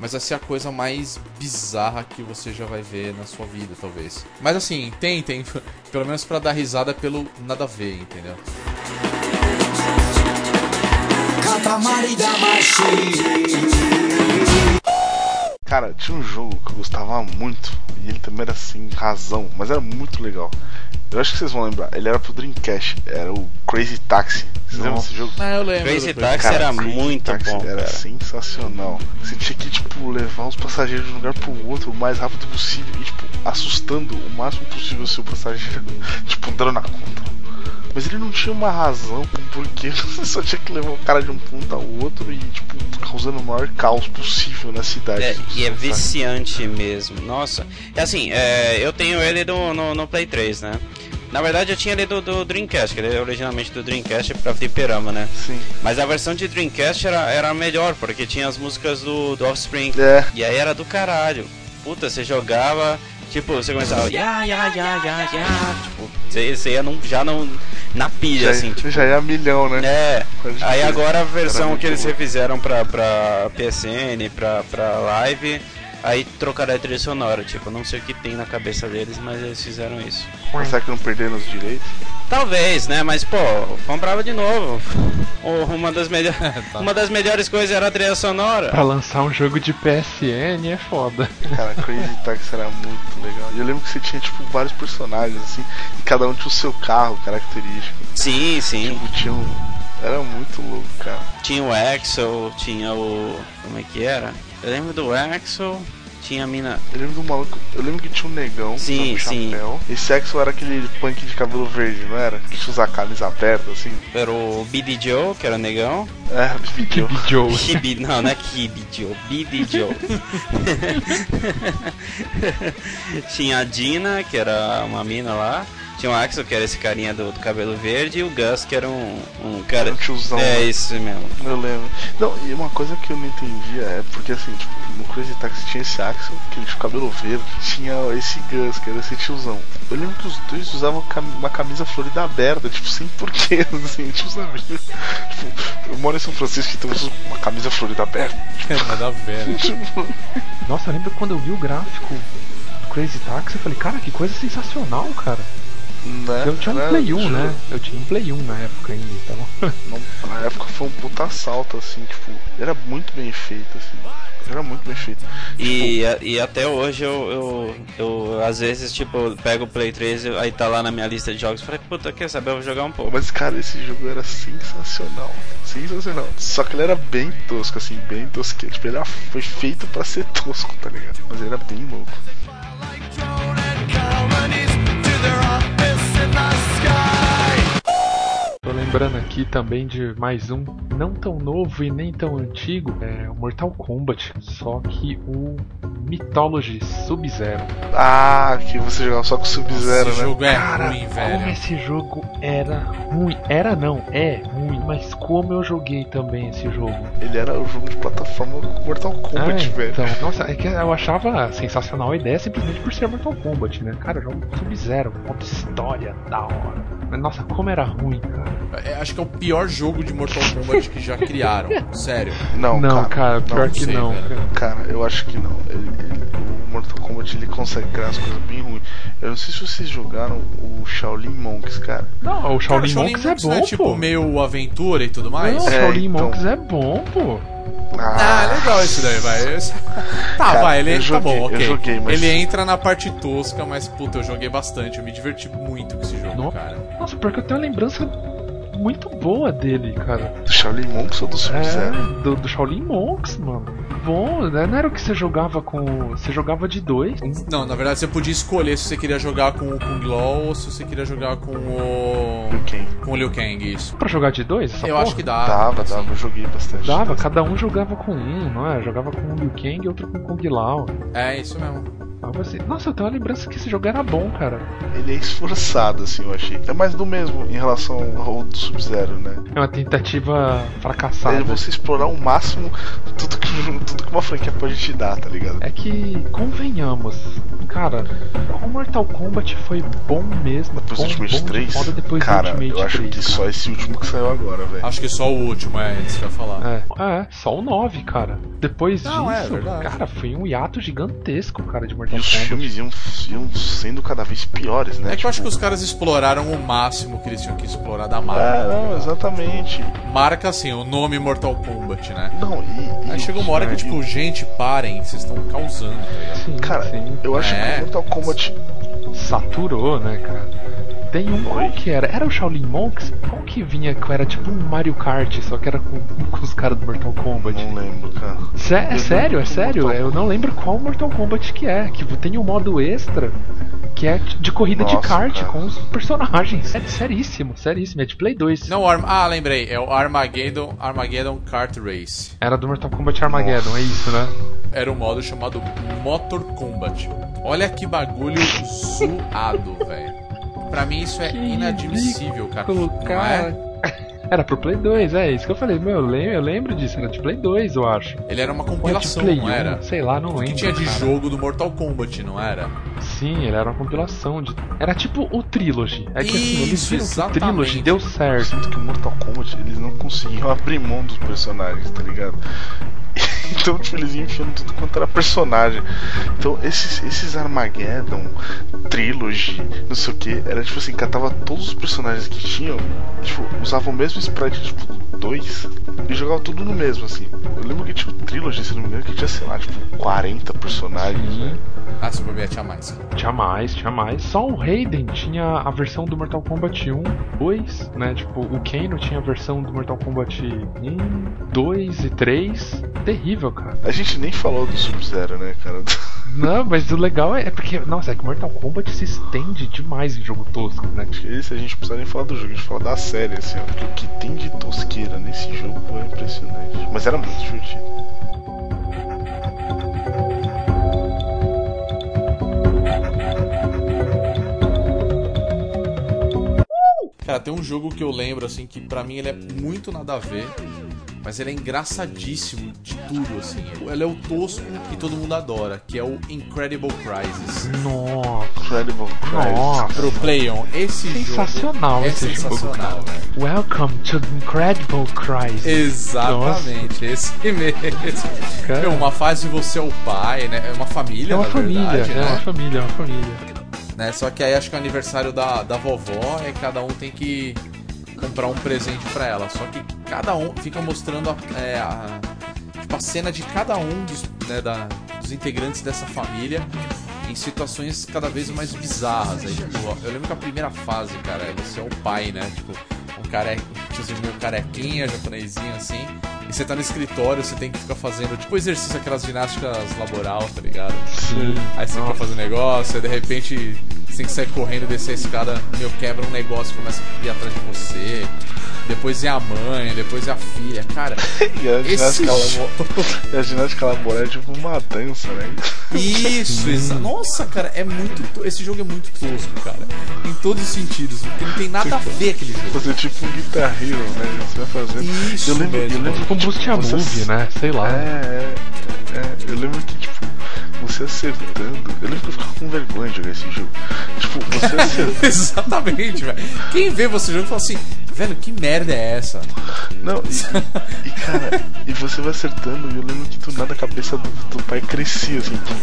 Mas vai ser a coisa mais bizarra que você já vai ver na sua vida, talvez. Mas assim, tentem, pelo menos pra dar risada pelo nada a ver, entendeu? 塊魂 Cara, tinha um jogo que eu gostava muito, e ele também era assim, razão, mas era muito legal. Eu acho que vocês vão lembrar, ele era pro Dreamcast, era o Crazy Taxi. Vocês lembram desse jogo? Ah, eu lembro. Crazy. Taxi Cara, era Crazy muito Taxi bom, Era cara. sensacional. Você tinha que, tipo, levar os passageiros de um lugar pro outro o mais rápido possível e, tipo, assustando o máximo possível o seu passageiro, tipo, dando na conta. Mas ele não tinha uma razão, um porquê. Você só tinha que levar o cara de um ponto ao outro e, tipo, causando o maior caos possível na cidade. É, e é sabe? viciante mesmo. Nossa. É assim, é, eu tenho ele no, no, no Play 3, né? Na verdade eu tinha ele do, do Dreamcast, que ele é originalmente do Dreamcast pra fliperama, né? Sim. Mas a versão de Dreamcast era, era melhor, porque tinha as músicas do, do Offspring. É. E aí era do caralho. Puta, você jogava, tipo, você começava, ya, ya, ya, ya, ya. Tipo, você, você ia num, já não, na pilha, Já, assim, tipo. já é a milhão, né? É, aí agora a versão que eles refizeram pra, pra PSN, pra, pra live, aí trocaram a trilha sonora. Tipo, não sei o que tem na cabeça deles, mas eles fizeram isso. Mas será que não perderam os direitos? Talvez, né? Mas, pô, comprava de novo. Uma das, melhor... Uma das melhores coisas era a trilha sonora. Pra lançar um jogo de PSN é foda. Cara, Crazy Taxi era muito legal. E eu lembro que você tinha, tipo, vários personagens, assim, e cada um tinha o seu carro característico. Sim, sim. Tipo, tinha um... Era muito louco, cara. Tinha o Axel, tinha o. Como é que era? Eu lembro do Axel, tinha a mina. Eu lembro do maluco. Eu lembro que tinha um negão Sim, com um sim. chapéu. E sexo era aquele punk de cabelo verde, não era? Que tinha usar a camisa aberta, assim. Era o BD Joe, que era o negão. É, vídeo. Joe. Kibi, não, não é Kibi Joe, BD Joe. Tinha a Dina, que era uma mina lá. Tinha o Axel, que era esse carinha do, do cabelo verde. E o Gus, que era um, um cara. Um tiozão, É né? isso mesmo. Eu lembro. Não, e uma coisa que eu não entendia é porque assim, tipo, no Crazy Taxi tinha esse Axel, que ele tinha o cabelo verde, tinha esse Gus, que era esse tiozão. Eu lembro que os dois usavam cam- uma camisa florida aberta, tipo, sem porquê, assim, tipo, sabe? Tipo, eu moro em São Francisco, então eu uso uma camisa florida aberta. Nada a ver, né? Tipo, Nossa, eu lembro quando eu vi o gráfico do Crazy Taxi, eu falei, cara, que coisa sensacional, cara. Né? Eu tinha um Era Play 1, jogo. né? Eu tinha um Play 1 na época ainda, então. Não, na época foi um puta salto, assim, tipo, era muito bem feito, assim. Era muito bem feito. E, a- e até hoje eu, eu, eu, às vezes, tipo, pego o Play 3 e aí tá lá na minha lista de jogos. Falei, puta, quer saber? Eu vou jogar um pouco. Mas, cara, esse jogo era sensacional. Sensacional. Só que ele era bem tosco, assim, bem tosqueiro. Tipo, ele era- foi feito pra ser tosco, tá ligado? Mas ele era bem louco. Lembrando aqui também de mais um, não tão novo e nem tão antigo, é o Mortal Kombat, só que o Mythology Sub-Zero. Ah, que você jogava só com Sub-Zero, Esse né? jogo é Cara, ruim, como velho. esse jogo era ruim. Era não, é ruim, mas como eu joguei também esse jogo. Ele era o jogo de plataforma Mortal Kombat, Ah, velho. Então, nossa, é que eu achava sensacional a ideia simplesmente por ser Mortal Kombat, né? Cara, jogo Sub-Zero, modo história, da hora. Mas nossa, como era ruim, cara. É, acho que é o pior jogo de Mortal Kombat que já criaram. Sério. Não, não, cara, pior não que sei, não. velho. cara. Cara, eu acho que não. Ele- ele- o Mortal Kombat ele consegue criar as coisas bem ruins. Eu não sei se vocês jogaram o Shaolin Monks, cara. Não, o Cara, Shaolin Shaolin Monks é Monks bom, não é tipo pô. meio aventura e tudo mais? Não, o É, Shaolin então. Monks é bom, pô. Ah, legal esse daí, vai. Esse- Tá, Cara, vai, ele eu tá joguei, bom, ok. joguei, mas- Ele entra na parte tosca, mas puta, eu joguei bastante. Eu me diverti muito com esse jogo, Não. cara. Nossa, porque eu tenho uma lembrança muito boa dele, cara. Do Shaolin Monks ou do Sub-Zero? É, do, do Shaolin Monks, mano. Bom, né? Não era o que você jogava com. Você jogava de dois. Não, na verdade você podia escolher se você queria jogar com o Kung Lao ou se você queria jogar com o. Liu Kang. com o Liu Kang, isso. Pra jogar de dois? essa eu porra? acho que dá. Dava, assim. dava, eu joguei bastante. Dava, cada um jogava com um, não é? Jogava com o Liu Kang e outro com o Kung Lao. É, isso mesmo. Algo assim. Nossa, eu tenho uma lembrança que esse jogo era bom, cara. Ele é esforçado, assim, eu achei. É mais do mesmo em relação ao do Sub-Zero, né? É uma tentativa fracassada. É você explorar ao máximo tudo que, tudo que uma franquia pode te dar, tá ligado? É que, convenhamos, cara, o Mortal Kombat foi bom mesmo. Depois do Ultimate bom de 3, foda depois cara, do Ultimate eu acho 3, que cara. só esse último que saiu agora, velho. Acho que só o último é isso que eu ia falar. É, é, só o 9, cara. Depois Não, é disso, verdade. cara, foi um hiato gigantesco, cara, de E Mortal os Kombat. filmes iam, iam sendo cada vez piores, né? É que eu acho Tipo, que os caras exploraram o máximo que eles tinham que explorar da marca. É, não, exatamente. Marca assim, o nome Mortal Kombat, né? Não, e. e Aí chegou uma hora que, e- tipo, gente, parem, vocês estão causando, tá ligado? Sim, Cara, sim. eu acho É. que o Mortal Kombat. Saturou, né, cara? Tem um, qual que era? Era o Shaolin Monks? Qual que vinha que era tipo um Mario Kart, só que era com, com os caras do Mortal Kombat? Não lembro, cara. Sé- é sério, é sério. Mortal Eu não lembro qual Mortal Kombat que é. Que tem um modo extra que é de corrida de Nossa, kart cara. com os personagens. É seríssimo, seríssimo. É de Play 2. Não, Arm... ah, lembrei, é o Armageddon, Armageddon Kart Race. Era do Mortal Kombat Armageddon, é isso, né? Era um modo chamado Motor Combat. Olha que bagulho zoado, velho. Pra mim isso é Que inadmissível, cara. É? cara. Era pro Play 2, é isso que eu falei. Meu, eu lembro, eu lembro disso. Era de Play 2, eu acho. Ele era uma é compilação, Play não 1, era? Sei lá, não lembro. Que tinha de cara. jogo do Mortal Kombat, não era? Sim, ele era uma compilação de. Era tipo o Trilogy. É que assim, eles que o. Trilogy deu Eu certo. sinto que o Mortal Kombat eles não conseguiam abrir mão dos personagens, tá ligado? Então, tipo, eles iam enfiando tudo quanto era personagem. Então, esses, esses Armageddon, Trilogy, não sei o que, era tipo assim, catava todos os personagens que tinham, tipo, usava o mesmo sprite, tipo, dois, e jogava tudo no mesmo, assim. Eu lembro que tinha o Trilogy, se não me engano, que tinha, sei lá, tipo, 40 personagens, Sim. né? Ah, se bobear tinha mais. Tinha mais, tinha mais. Só o Raiden tinha a versão do Mortal Kombat 1, 2, né? Tipo, o Kano tinha a versão do Mortal Kombat 1, 2 e 3. Terrível, cara. A gente nem falou do Sub-Zero, né, cara? Não, mas o legal é, é porque, nossa, é que Mortal Kombat se estende demais em jogo tosco, né? Esse a gente não precisa nem falar do jogo, a gente fala da série, assim, ó. Porque o que tem de tosqueira nesse jogo é impressionante. Mas era muito divertido. Cara, tem um jogo que eu lembro, assim, que pra mim ele é muito nada a ver, mas ele é engraçadíssimo de tudo, assim. Ele é o tosco que todo mundo adora, que é o Incredible Crisis. Nossa, Incredible Crisis. nossa. Pro Playon, esse Sensacional jogo é esse jogo, sensacional, cara. velho. Welcome to the Incredible Crisis. Exatamente, esse mesmo. Cara. É uma fase de você é o pai, né? É uma família, É uma família, verdade, é né? uma família, é uma família. né? Só que aí acho que é o aniversário da, da vovó e cada um tem que comprar um presente pra ela. Só que cada um fica mostrando a, é, a- tipo, a cena de cada um dos, né, da- dos integrantes dessa família em situações cada vez mais bizarras. Aí, tipo, eu lembro que a primeira fase, cara, é você é o pai, né? Tipo, um cara tiozinho meio carequinha, japonesinho assim. E você tá no escritório, você tem que ficar fazendo, tipo, exercício, aquelas ginásticas laboral, tá ligado? Sim. Aí você fica fazendo negócio, aí de repente você tem que sair correndo, descer a escada, meu, quebra um negócio e começa a ir atrás de você. Depois é a mãe, depois é a filha. Cara, E a esse ginástica, jogo... labo- e a ginástica laboral é tipo uma dança, né? Isso, exa... Nossa, cara, é muito. to- Esse jogo é muito tosco, cara. Em todos os sentidos. Porque não tem nada a ver aquele jogo. Fazer tipo um Guitar Hero, né? Você vai fazendo. Isso eu lembro, mesmo. eu lembro Tipo Boost a você- Move, né? Sei lá. É, é, é. Eu lembro que, tipo, você acertando. Eu lembro que eu ficava com vergonha de jogar esse jogo. Tipo, você acertando. Exatamente, velho. Quem vê você jogando fala assim, velho, que merda é essa? Não, e, e, cara, e você vai acertando, e eu lembro que do nada a cabeça do, do pai crescia, assim, pum.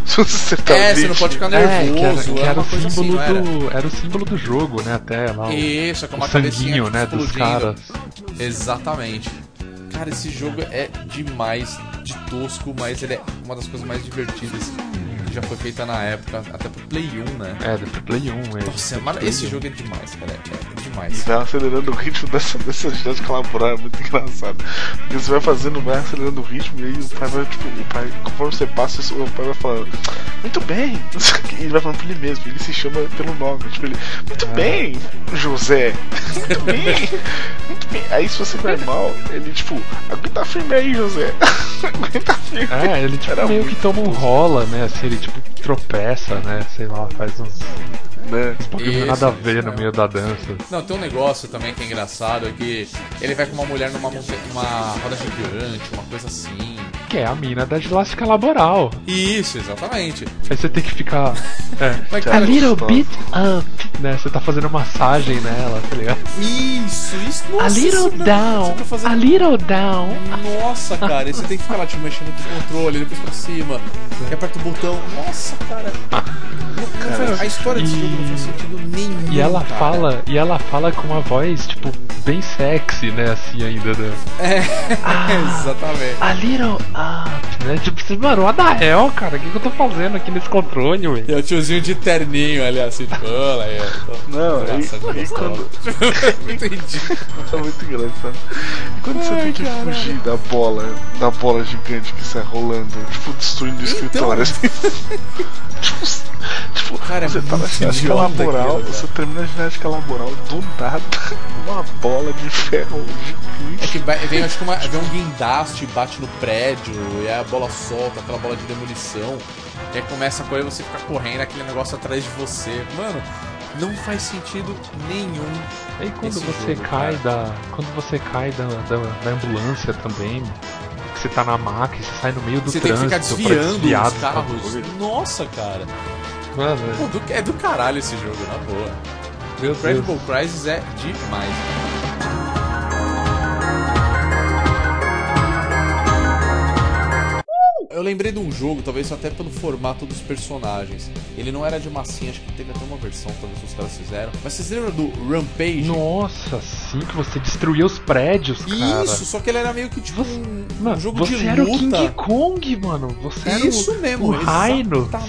Se você acertar É, o você não pode ficar É, que era, nervoso. que é era uma o coisa assim, símbolo não era? do. Era o símbolo do jogo, né? Até lá. O, Isso, é com o uma cabecinha sanguinho, né? Dos caras. Exatamente. Cara, esse jogo é demais de tosco, mas ele é uma das coisas mais divertidas que já foi feita na época, até pro Play 1, né? É, do Play 1. é. Nossa, mano, Play esse 1. jogo é demais, cara. É, é E demais. vai acelerando o ritmo dessa, dessa ginástica laboral, é muito engraçado. Porque você vai fazendo, vai acelerando o ritmo, e aí o pai vai, tipo, o pai, conforme você passa, o pai vai falando, muito bem, e ele vai falando pra ele mesmo, ele se chama pelo nome, tipo, ele, muito bem, José, muito bem, muito bem. Aí se você vai mal, ele, tipo, aguenta firme aí, José, aguenta firme. É, ele tipo Era meio muito que toma um rola, né? Assim, ele tipo tropeça, né? Sei lá, faz uns Né? Isso, nada a isso ver no meio da dança. Não, tem um negócio também que é engraçado, é que ele vai com uma mulher numa, monta- numa roda gigante, uma coisa assim. Que é a mina da ginástica laboral. Isso, exatamente. Aí você tem que ficar. É. Mas, A little bit up. Né? Você tá fazendo massagem nela, tá ligado? Isso, isso. Nossa, a little isso mesmo, down. tá fazendo- A little down. Nossa, cara, e você tem que ficar lá tipo, mexendo com o controle, depois pra cima, e aperta o botão. Nossa, cara. A história desse e- jogo não faz sentido nenhum. E ela cara. fala, e ela fala com uma voz, tipo, bem sexy, né? Assim ainda, né? É, exatamente. A little up, né? Tipo, mano, what the hell, cara? O que, que eu tô fazendo aqui nesse controle, ué? E é o tiozinho de terninho ali, assim, tipo, olha aí. Não, Nossa, e quando. Entendi. É muito engraçado. E quando você Ai, tem que caralho. fugir da bola, da bola gigante que sai rolando, tipo, destruindo o Então. escritório, assim. tipo, tipo, Cara, é você tá na ginástica laboral, aquilo, você termina a ginástica laboral, do nada, uma bola de ferro É gigante. que vai- vem, acho que uma, vem um guindaste, bate no prédio, e aí a bola solta, aquela bola de demolição. E aí começa a correr, você fica correndo, aquele negócio atrás de você. Mano, não faz sentido nenhum. Aí quando Esse você jogo, cai cara. da. Quando você cai da, da, da ambulância também, que você tá na maca e você sai no meio do Você tem que trânsito ficar desviando desviar os carros. Nossa, cara. Mano, Pô, do- é do caralho esse jogo, na boa. meu Incredible Deus. Crisis é demais. Eu lembrei de um jogo, talvez até pelo formato dos personagens. Ele não era de massinha, acho que teve até uma versão, talvez os caras fizeram. Mas vocês lembram do Rampage? Nossa, sim, que você destruía os prédios, cara. Isso, só que ele era meio que tipo um, um Mano, jogo você de era o luta. King Kong, mano. Você era Isso o, mesmo, o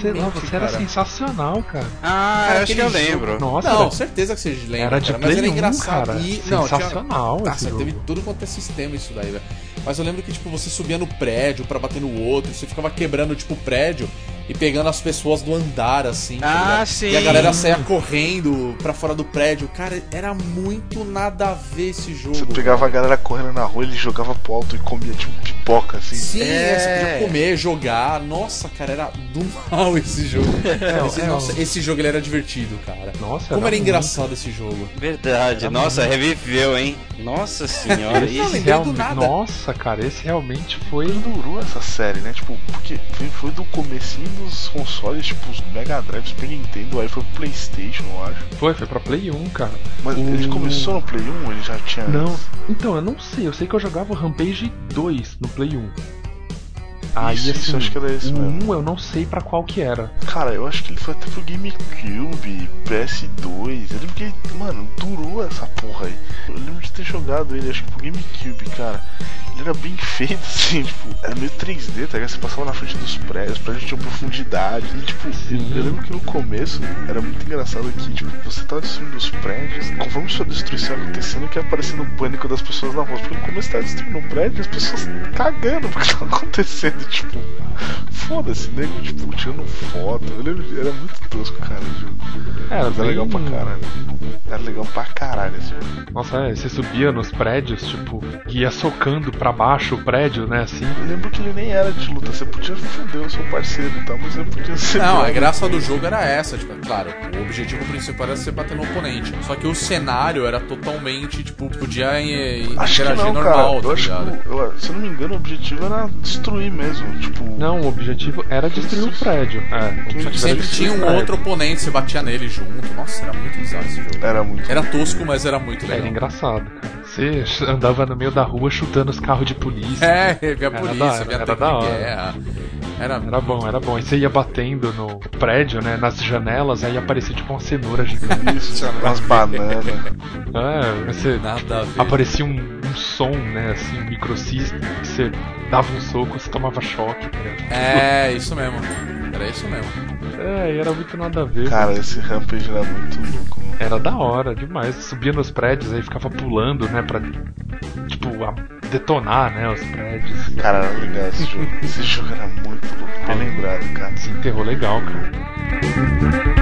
Sei lá, você era sensacional, cara. Ah, Cara, acho que eu jogo- lembro. Nossa, não, era- certeza que vocês lembram. Era de cara, mas era 1, engraçado. cara. E, não, tinha- Sensacional Nossa, esse teve jogo. tudo quanto é sistema isso daí, velho. Mas eu lembro que, tipo, você subia no prédio pra bater no outro, você ficava quebrando, tipo, o prédio e pegando as pessoas do andar, assim. tá Ah, ligado? sim. E a galera saía correndo pra fora do prédio. Cara, era muito nada a ver esse jogo. Você pegava a galera correndo na rua, ele jogava pro alto e comia tipo pipoca, assim. Sim, É. é, você podia comer, jogar. Nossa, cara, era do mal esse jogo. esse, é, nossa, o- esse jogo ele era divertido, cara. Nossa, Como era muito. engraçado esse jogo. Verdade. Nossa, reviveu, hein? Nossa senhora. E do Realmente, nada. nossa, cara, esse realmente foi. durou essa série, né? Tipo, porque foi, foi do comecinho dos consoles, tipo, os Mega Drive, Super Nintendo, aí foi pro Playstation, eu acho. Foi, foi pra Play 1, cara. Mas O- ele começou no Play 1 ele já tinha. Não, então, eu não sei, eu sei que eu jogava o Rampage 2 no Play 1. Aí, Isso, assim, isso, acho que era esse o mesmo. 1 eu não sei pra qual que era. Cara, eu acho que ele foi até pro GameCube, PS2. Eu lembro que, mano, durou essa porra aí. Eu lembro de ter jogado ele, acho que pro GameCube, cara. Ele era bem feito, assim, tipo, era meio 3D, tá ligado? Você passava na frente dos prédios, os prédios tinham profundidade. E, tipo, Sim. eu lembro que no começo era muito engraçado que, tipo, você tava destruindo os prédios, conforme sua destruição acontecendo, que ia aparecendo o pânico das pessoas na rua. Porque no começo tava destruindo um prédio as pessoas cagando porque tava acontecendo, tipo, foda-se, nego, tipo, tirando foto. Eu lembro, era muito tosco, cara, o jogo. Era Mas bem- legal pra caralho. Era legal pra caralho esse jogo. Nossa, é, você subia nos prédios, tipo, ia socando pra baixo o prédio, né, assim. Eu lembro que ele nem era de luta, você podia foder o seu parceiro e tal, mas você podia ser. Não, a graça do jogo era essa, tipo, claro, o objetivo principal era você bater no oponente. Só que o cenário era totalmente, tipo, podia eh, Acho que interagir não, normal, cara. tá Eu acho ligado? que, eu- se eu não me engano, o objetivo era destruir mesmo. Tipo, Não, o objetivo era destruir o prédio. É, o Só que objetivo era sempre destruir tinha um prédio. outro oponente, você batia nele junto. Nossa, era muito bizarro esse jogo. era muito. Era tosco, mas era muito Era legal. engraçado, cara. Você andava no meio da rua chutando os carros de polícia. É, via Era polícia, da- via era da hora. guerra. Era... Era bom, era bom. E você ia batendo no prédio, né? Nas janelas, aí aparecia tipo uma cenoura gigante. Isso, umas bananas. é, você Nada a ver. aparecia um, um som, né? Assim, um microsystem. Você dava um soco, você tomava choque. ligado? É, isso mesmo. Era isso mesmo. É, era muito nada a ver. Cara, esse Rampage era muito louco. mano. Era da hora demais. Subia nos prédios, aí ficava pulando, né? Pra, tipo, detonar, né? Os prédios. Cara, era legal esse jogo. Esse jogo era muito louco. Bem lembrado, cara. Se enterrou legal, cara.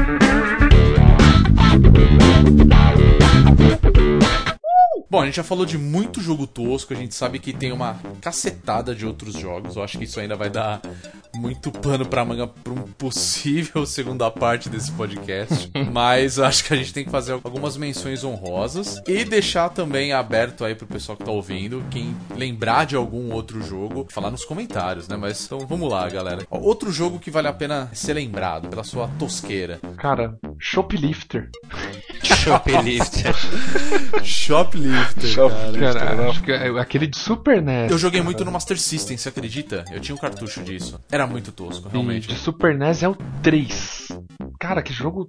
Bom, a gente já falou de muito jogo tosco, a gente sabe que tem uma cacetada de outros jogos. Eu acho que isso ainda vai dar muito pano pra manga pra um possível segunda parte desse podcast. Mas eu acho que a gente tem que fazer algumas menções honrosas e deixar também aberto aí pro pessoal que tá ouvindo, quem lembrar de algum outro jogo, falar nos comentários, né? Mas então vamos lá, galera. Outro jogo que vale a pena ser lembrado pela sua tosqueira. Cara, Shoplifter. Shoplifter. Shoplifter, Shoplifter. cara. Cara, não. acho que é aquele de Super NES. Eu joguei muito no Master System, você acredita? Eu tinha um cartucho disso. Era muito tosco, E realmente. de Super NES é o 3. Cara, que jogo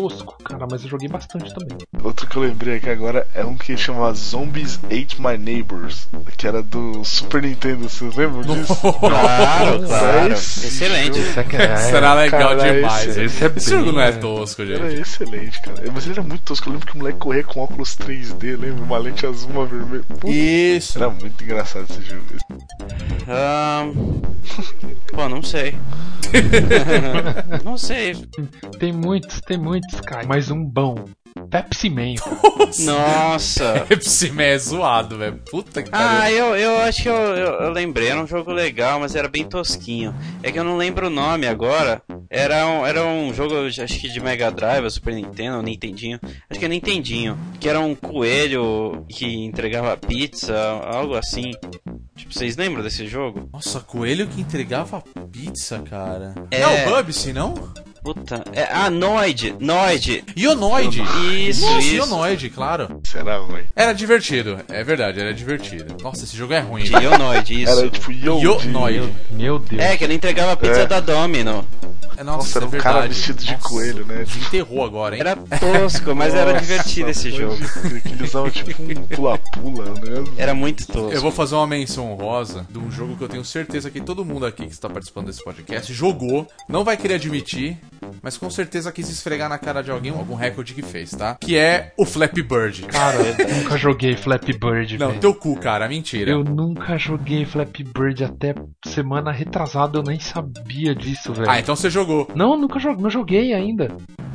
tosco, cara, mas eu joguei bastante também. Outro que eu lembrei aqui agora é um que chama Zombies Ate My Neighbors, que era do Super Nintendo, vocês lembram disso? Claro, claro. Esse Excelente. jogo Esse é, que é, Será legal cara, demais. esse- esse é Esse bem, jogo não é é. tosco, Era gente. excelente, cara. Mas ele era muito tosco. Eu lembro que o moleque corria com óculos 3D, lembra? Uma lente azul, uma vermelha. Puta, Isso. Era muito engraçado esse jogo. Ahn, Pô, não sei. não sei. Tem muitos, tem muitos, cara. Mas um bom. Pepsi Man. Nossa. Pepsi Man é zoado, velho. Puta que pariu. Ah, eu, eu acho que eu, eu, eu lembrei, era um jogo legal, mas era bem tosquinho. É que eu não lembro o nome agora. Era um, era um jogo, acho que de Mega Drive, Super Nintendo, ou Nintendinho. Acho que é Nintendinho. Que era um coelho que entregava pizza, algo assim. Tipo, vocês lembram desse jogo? Nossa, coelho que entregava pizza, cara. É. É o Bubsy, não? Puta. É, ah, Noid! Noid! Ionoid. Isso, Nossa, isso. Ionoid, claro. Era ruim. Era divertido. É verdade, era divertido. Nossa, esse jogo é ruim. De Ionoid, isso. Era tipo Yo. Ionoid. Meu Deus. É, que ele entregava pizza É. da Domino. É, Nossa, era é um verdade. cara vestido de Nossa, coelho, né? Desenterrou agora, hein? Era tosco, mas era Nossa, divertido esse jogo. Que ele usava tipo um pula-pula, né? Era muito tosco. Eu vou fazer uma menção honrosa de um jogo que eu tenho certeza que todo mundo aqui que está participando desse podcast jogou, não vai querer admitir, mas com certeza quis esfregar na cara de alguém algum recorde que fez, tá? Que é o Flappy Bird. Cara, eu nunca joguei Flappy Bird, Não, velho. teu cu, cara, mentira. Eu nunca joguei Flappy Bird até semana retrasada, eu nem sabia disso, velho. Ah, então você jogou. Não, nunca joguei, não joguei ainda.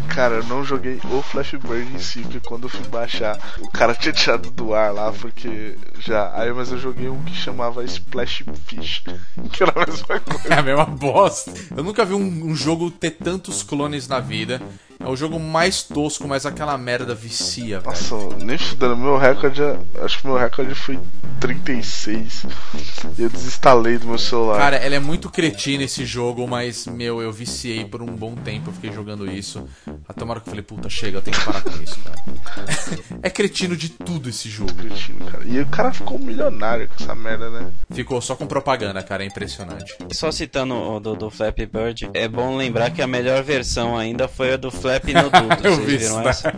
Cara, eu não joguei o Flash Bird em si, porque quando eu fui baixar, o cara tinha tirado do ar lá, porque já. Aí, mas eu joguei um que chamava Splash Fish, que era a mesma coisa. É a mesma bosta. Eu nunca vi um, um jogo ter tantos clones na vida. É o jogo mais tosco, mas aquela merda vicia, velho. Nossa, nem estudando. Meu recorde, é- acho que meu recorde foi 36. E eu desinstalei do meu celular. Cara, ela é muito cretina esse jogo, mas, meu, eu viciei por um bom tempo, eu fiquei jogando isso. Até uma hora que eu falei, puta, chega, eu tenho que parar com isso, cara. é cretino de tudo esse jogo. Cretino, cara. E o cara ficou milionário com essa merda, né? Ficou só com propaganda, cara, é impressionante. Só citando o do, do Flappy Bird, é bom lembrar que a melhor versão ainda foi a do Flap no Duto. Eu Vocês vi viram isso, essa?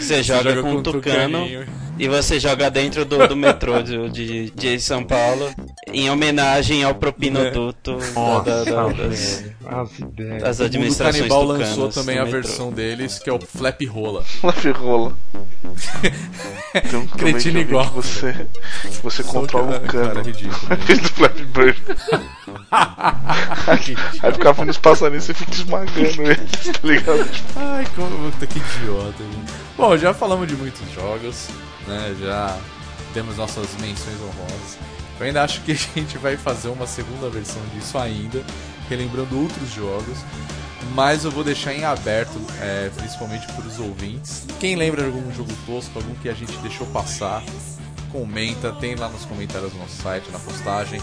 Você joga, joga com com um tucano tucaninho. e você joga dentro do, do metrô de, de, de São Paulo em homenagem ao propinoduto da- da- da- das. As das O administrações Canibal tucanas lançou também a metrô. versão deles, que é o Flap Rola. Flap rola. Tem um também Cretino igual. que você, você controla Cara, um cano. ridículo. Em vez do Flap Bird. Aí ficava vendo os passarinhos e você fica esmagando eles, tá ligado? Ai, como puta, que idiota. gente. Bom, já falamos de muitos jogos, né? Já temos nossas menções honrosas. Eu ainda acho que a gente vai fazer uma segunda versão disso ainda, relembrando outros jogos. Mas eu vou deixar em aberto, é, principalmente para os ouvintes. Quem lembra de algum jogo tosco, algum que a gente deixou passar, comenta, tem lá nos comentários do nosso site, na postagem.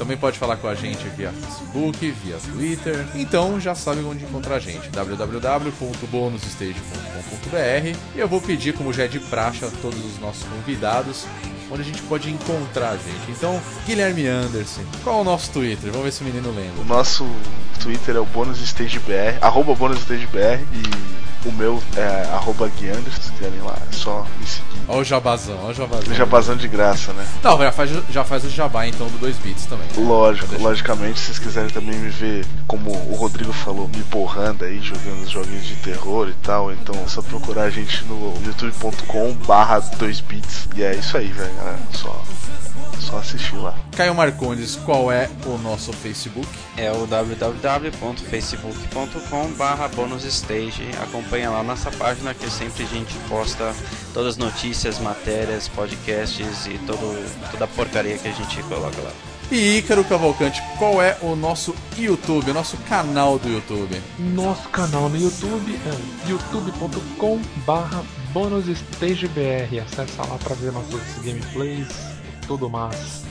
Também pode falar com a gente via Facebook, via Twitter. Então já sabe onde encontrar a gente: www.bonusstage.com.br. E eu vou pedir, como já é de praxe, a todos os nossos convidados onde a gente pode encontrar a gente. Então, Guilherme Anderson, qual é o nosso Twitter? Vamos ver se o menino o lembra. nosso Twitter é o BonusStageBR, arroba BonusStageBR e o meu é arroba Guianders, se quiserem lá, é só me seguir. Olha o jabazão, olha o jabazão. Jabazão de graça, né? Não, já faz, já faz o jabá então do 2 bits também. Lógico, Deixa- logicamente, se vocês quiserem também me ver, como o Rodrigo falou, me borrando aí, jogando os joguinhos de terror e tal, então é só procurar a gente no youtube.com barra 2bits. E é isso aí, velho, galera. Só, só assistir lá. Caio Marcondes, qual é o nosso Facebook? É o www.facebook.com barra bonusstage. Acompanha lá nossa página que sempre a gente posta todas as notícias, matérias, podcasts e todo, toda a porcaria que a gente coloca lá. E Ícaro Cavalcante, qual é o nosso YouTube, o nosso canal do YouTube? Nosso canal no YouTube é youtube.com barra bonusstagebr. Acessa lá pra ver nossos gameplays, mais.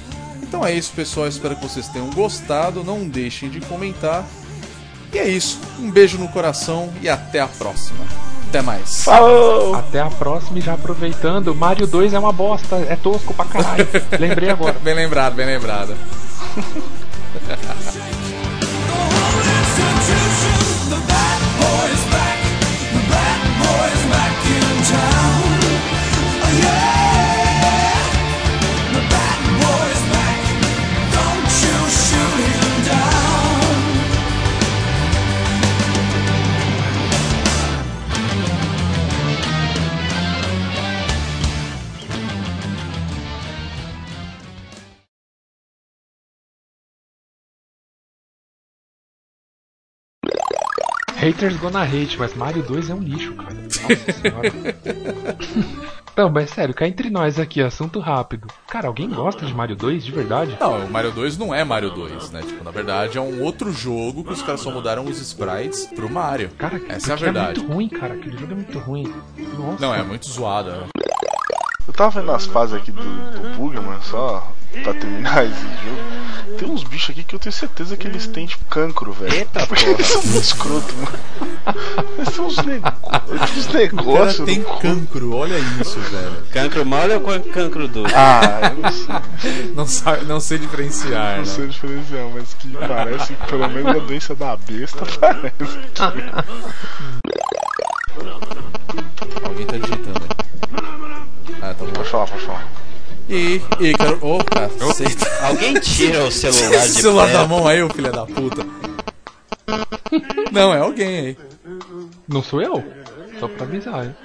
Então é isso, pessoal. Espero que vocês tenham gostado. Não deixem de comentar. E é isso. Um beijo no coração e até a próxima. Até mais. Falou! Até a próxima e já aproveitando, Mario 2 é uma bosta, é tosco pra caralho. Lembrei agora. Bem lembrado, bem lembrado. Haters gonna hate, mas Mario 2 é um lixo, cara. Nossa senhora. Não, mas sério, cá entre nós aqui, assunto rápido. Cara, alguém gosta de Mario 2 de verdade? Não, o Mario 2 não é Mario 2, né? Tipo, na verdade é um outro jogo que os caras só mudaram os sprites pro Mario. Cara, Essa é a porque verdade. É muito ruim, cara. Aquele jogo é muito ruim. Nossa. Não, é muito zoado. né? Eu tava vendo as fases aqui do, do Bugman, só pra terminar esse jogo. Tem uns bichos aqui que eu tenho certeza que eles têm, tipo, cancro, velho. Eita, Porque eles são muito escroto, mano. Eles têm uns, nego... negócios. tem no cancro, olha isso, velho. Cancro mole ou can- cancro duro? Ah, eu não sei, Não, sabe, não sei diferenciar, não né? sei diferenciar, mas que parece que pelo menos a doença da besta parece. Alguém tá digitando Pode falar, pode falar. E, Ícaro. Ô, caceta. Alguém tira o celular de celular da perto. mão aí, ô filho da puta. Não, é alguém aí. Não sou eu? Só pra avisar, hein?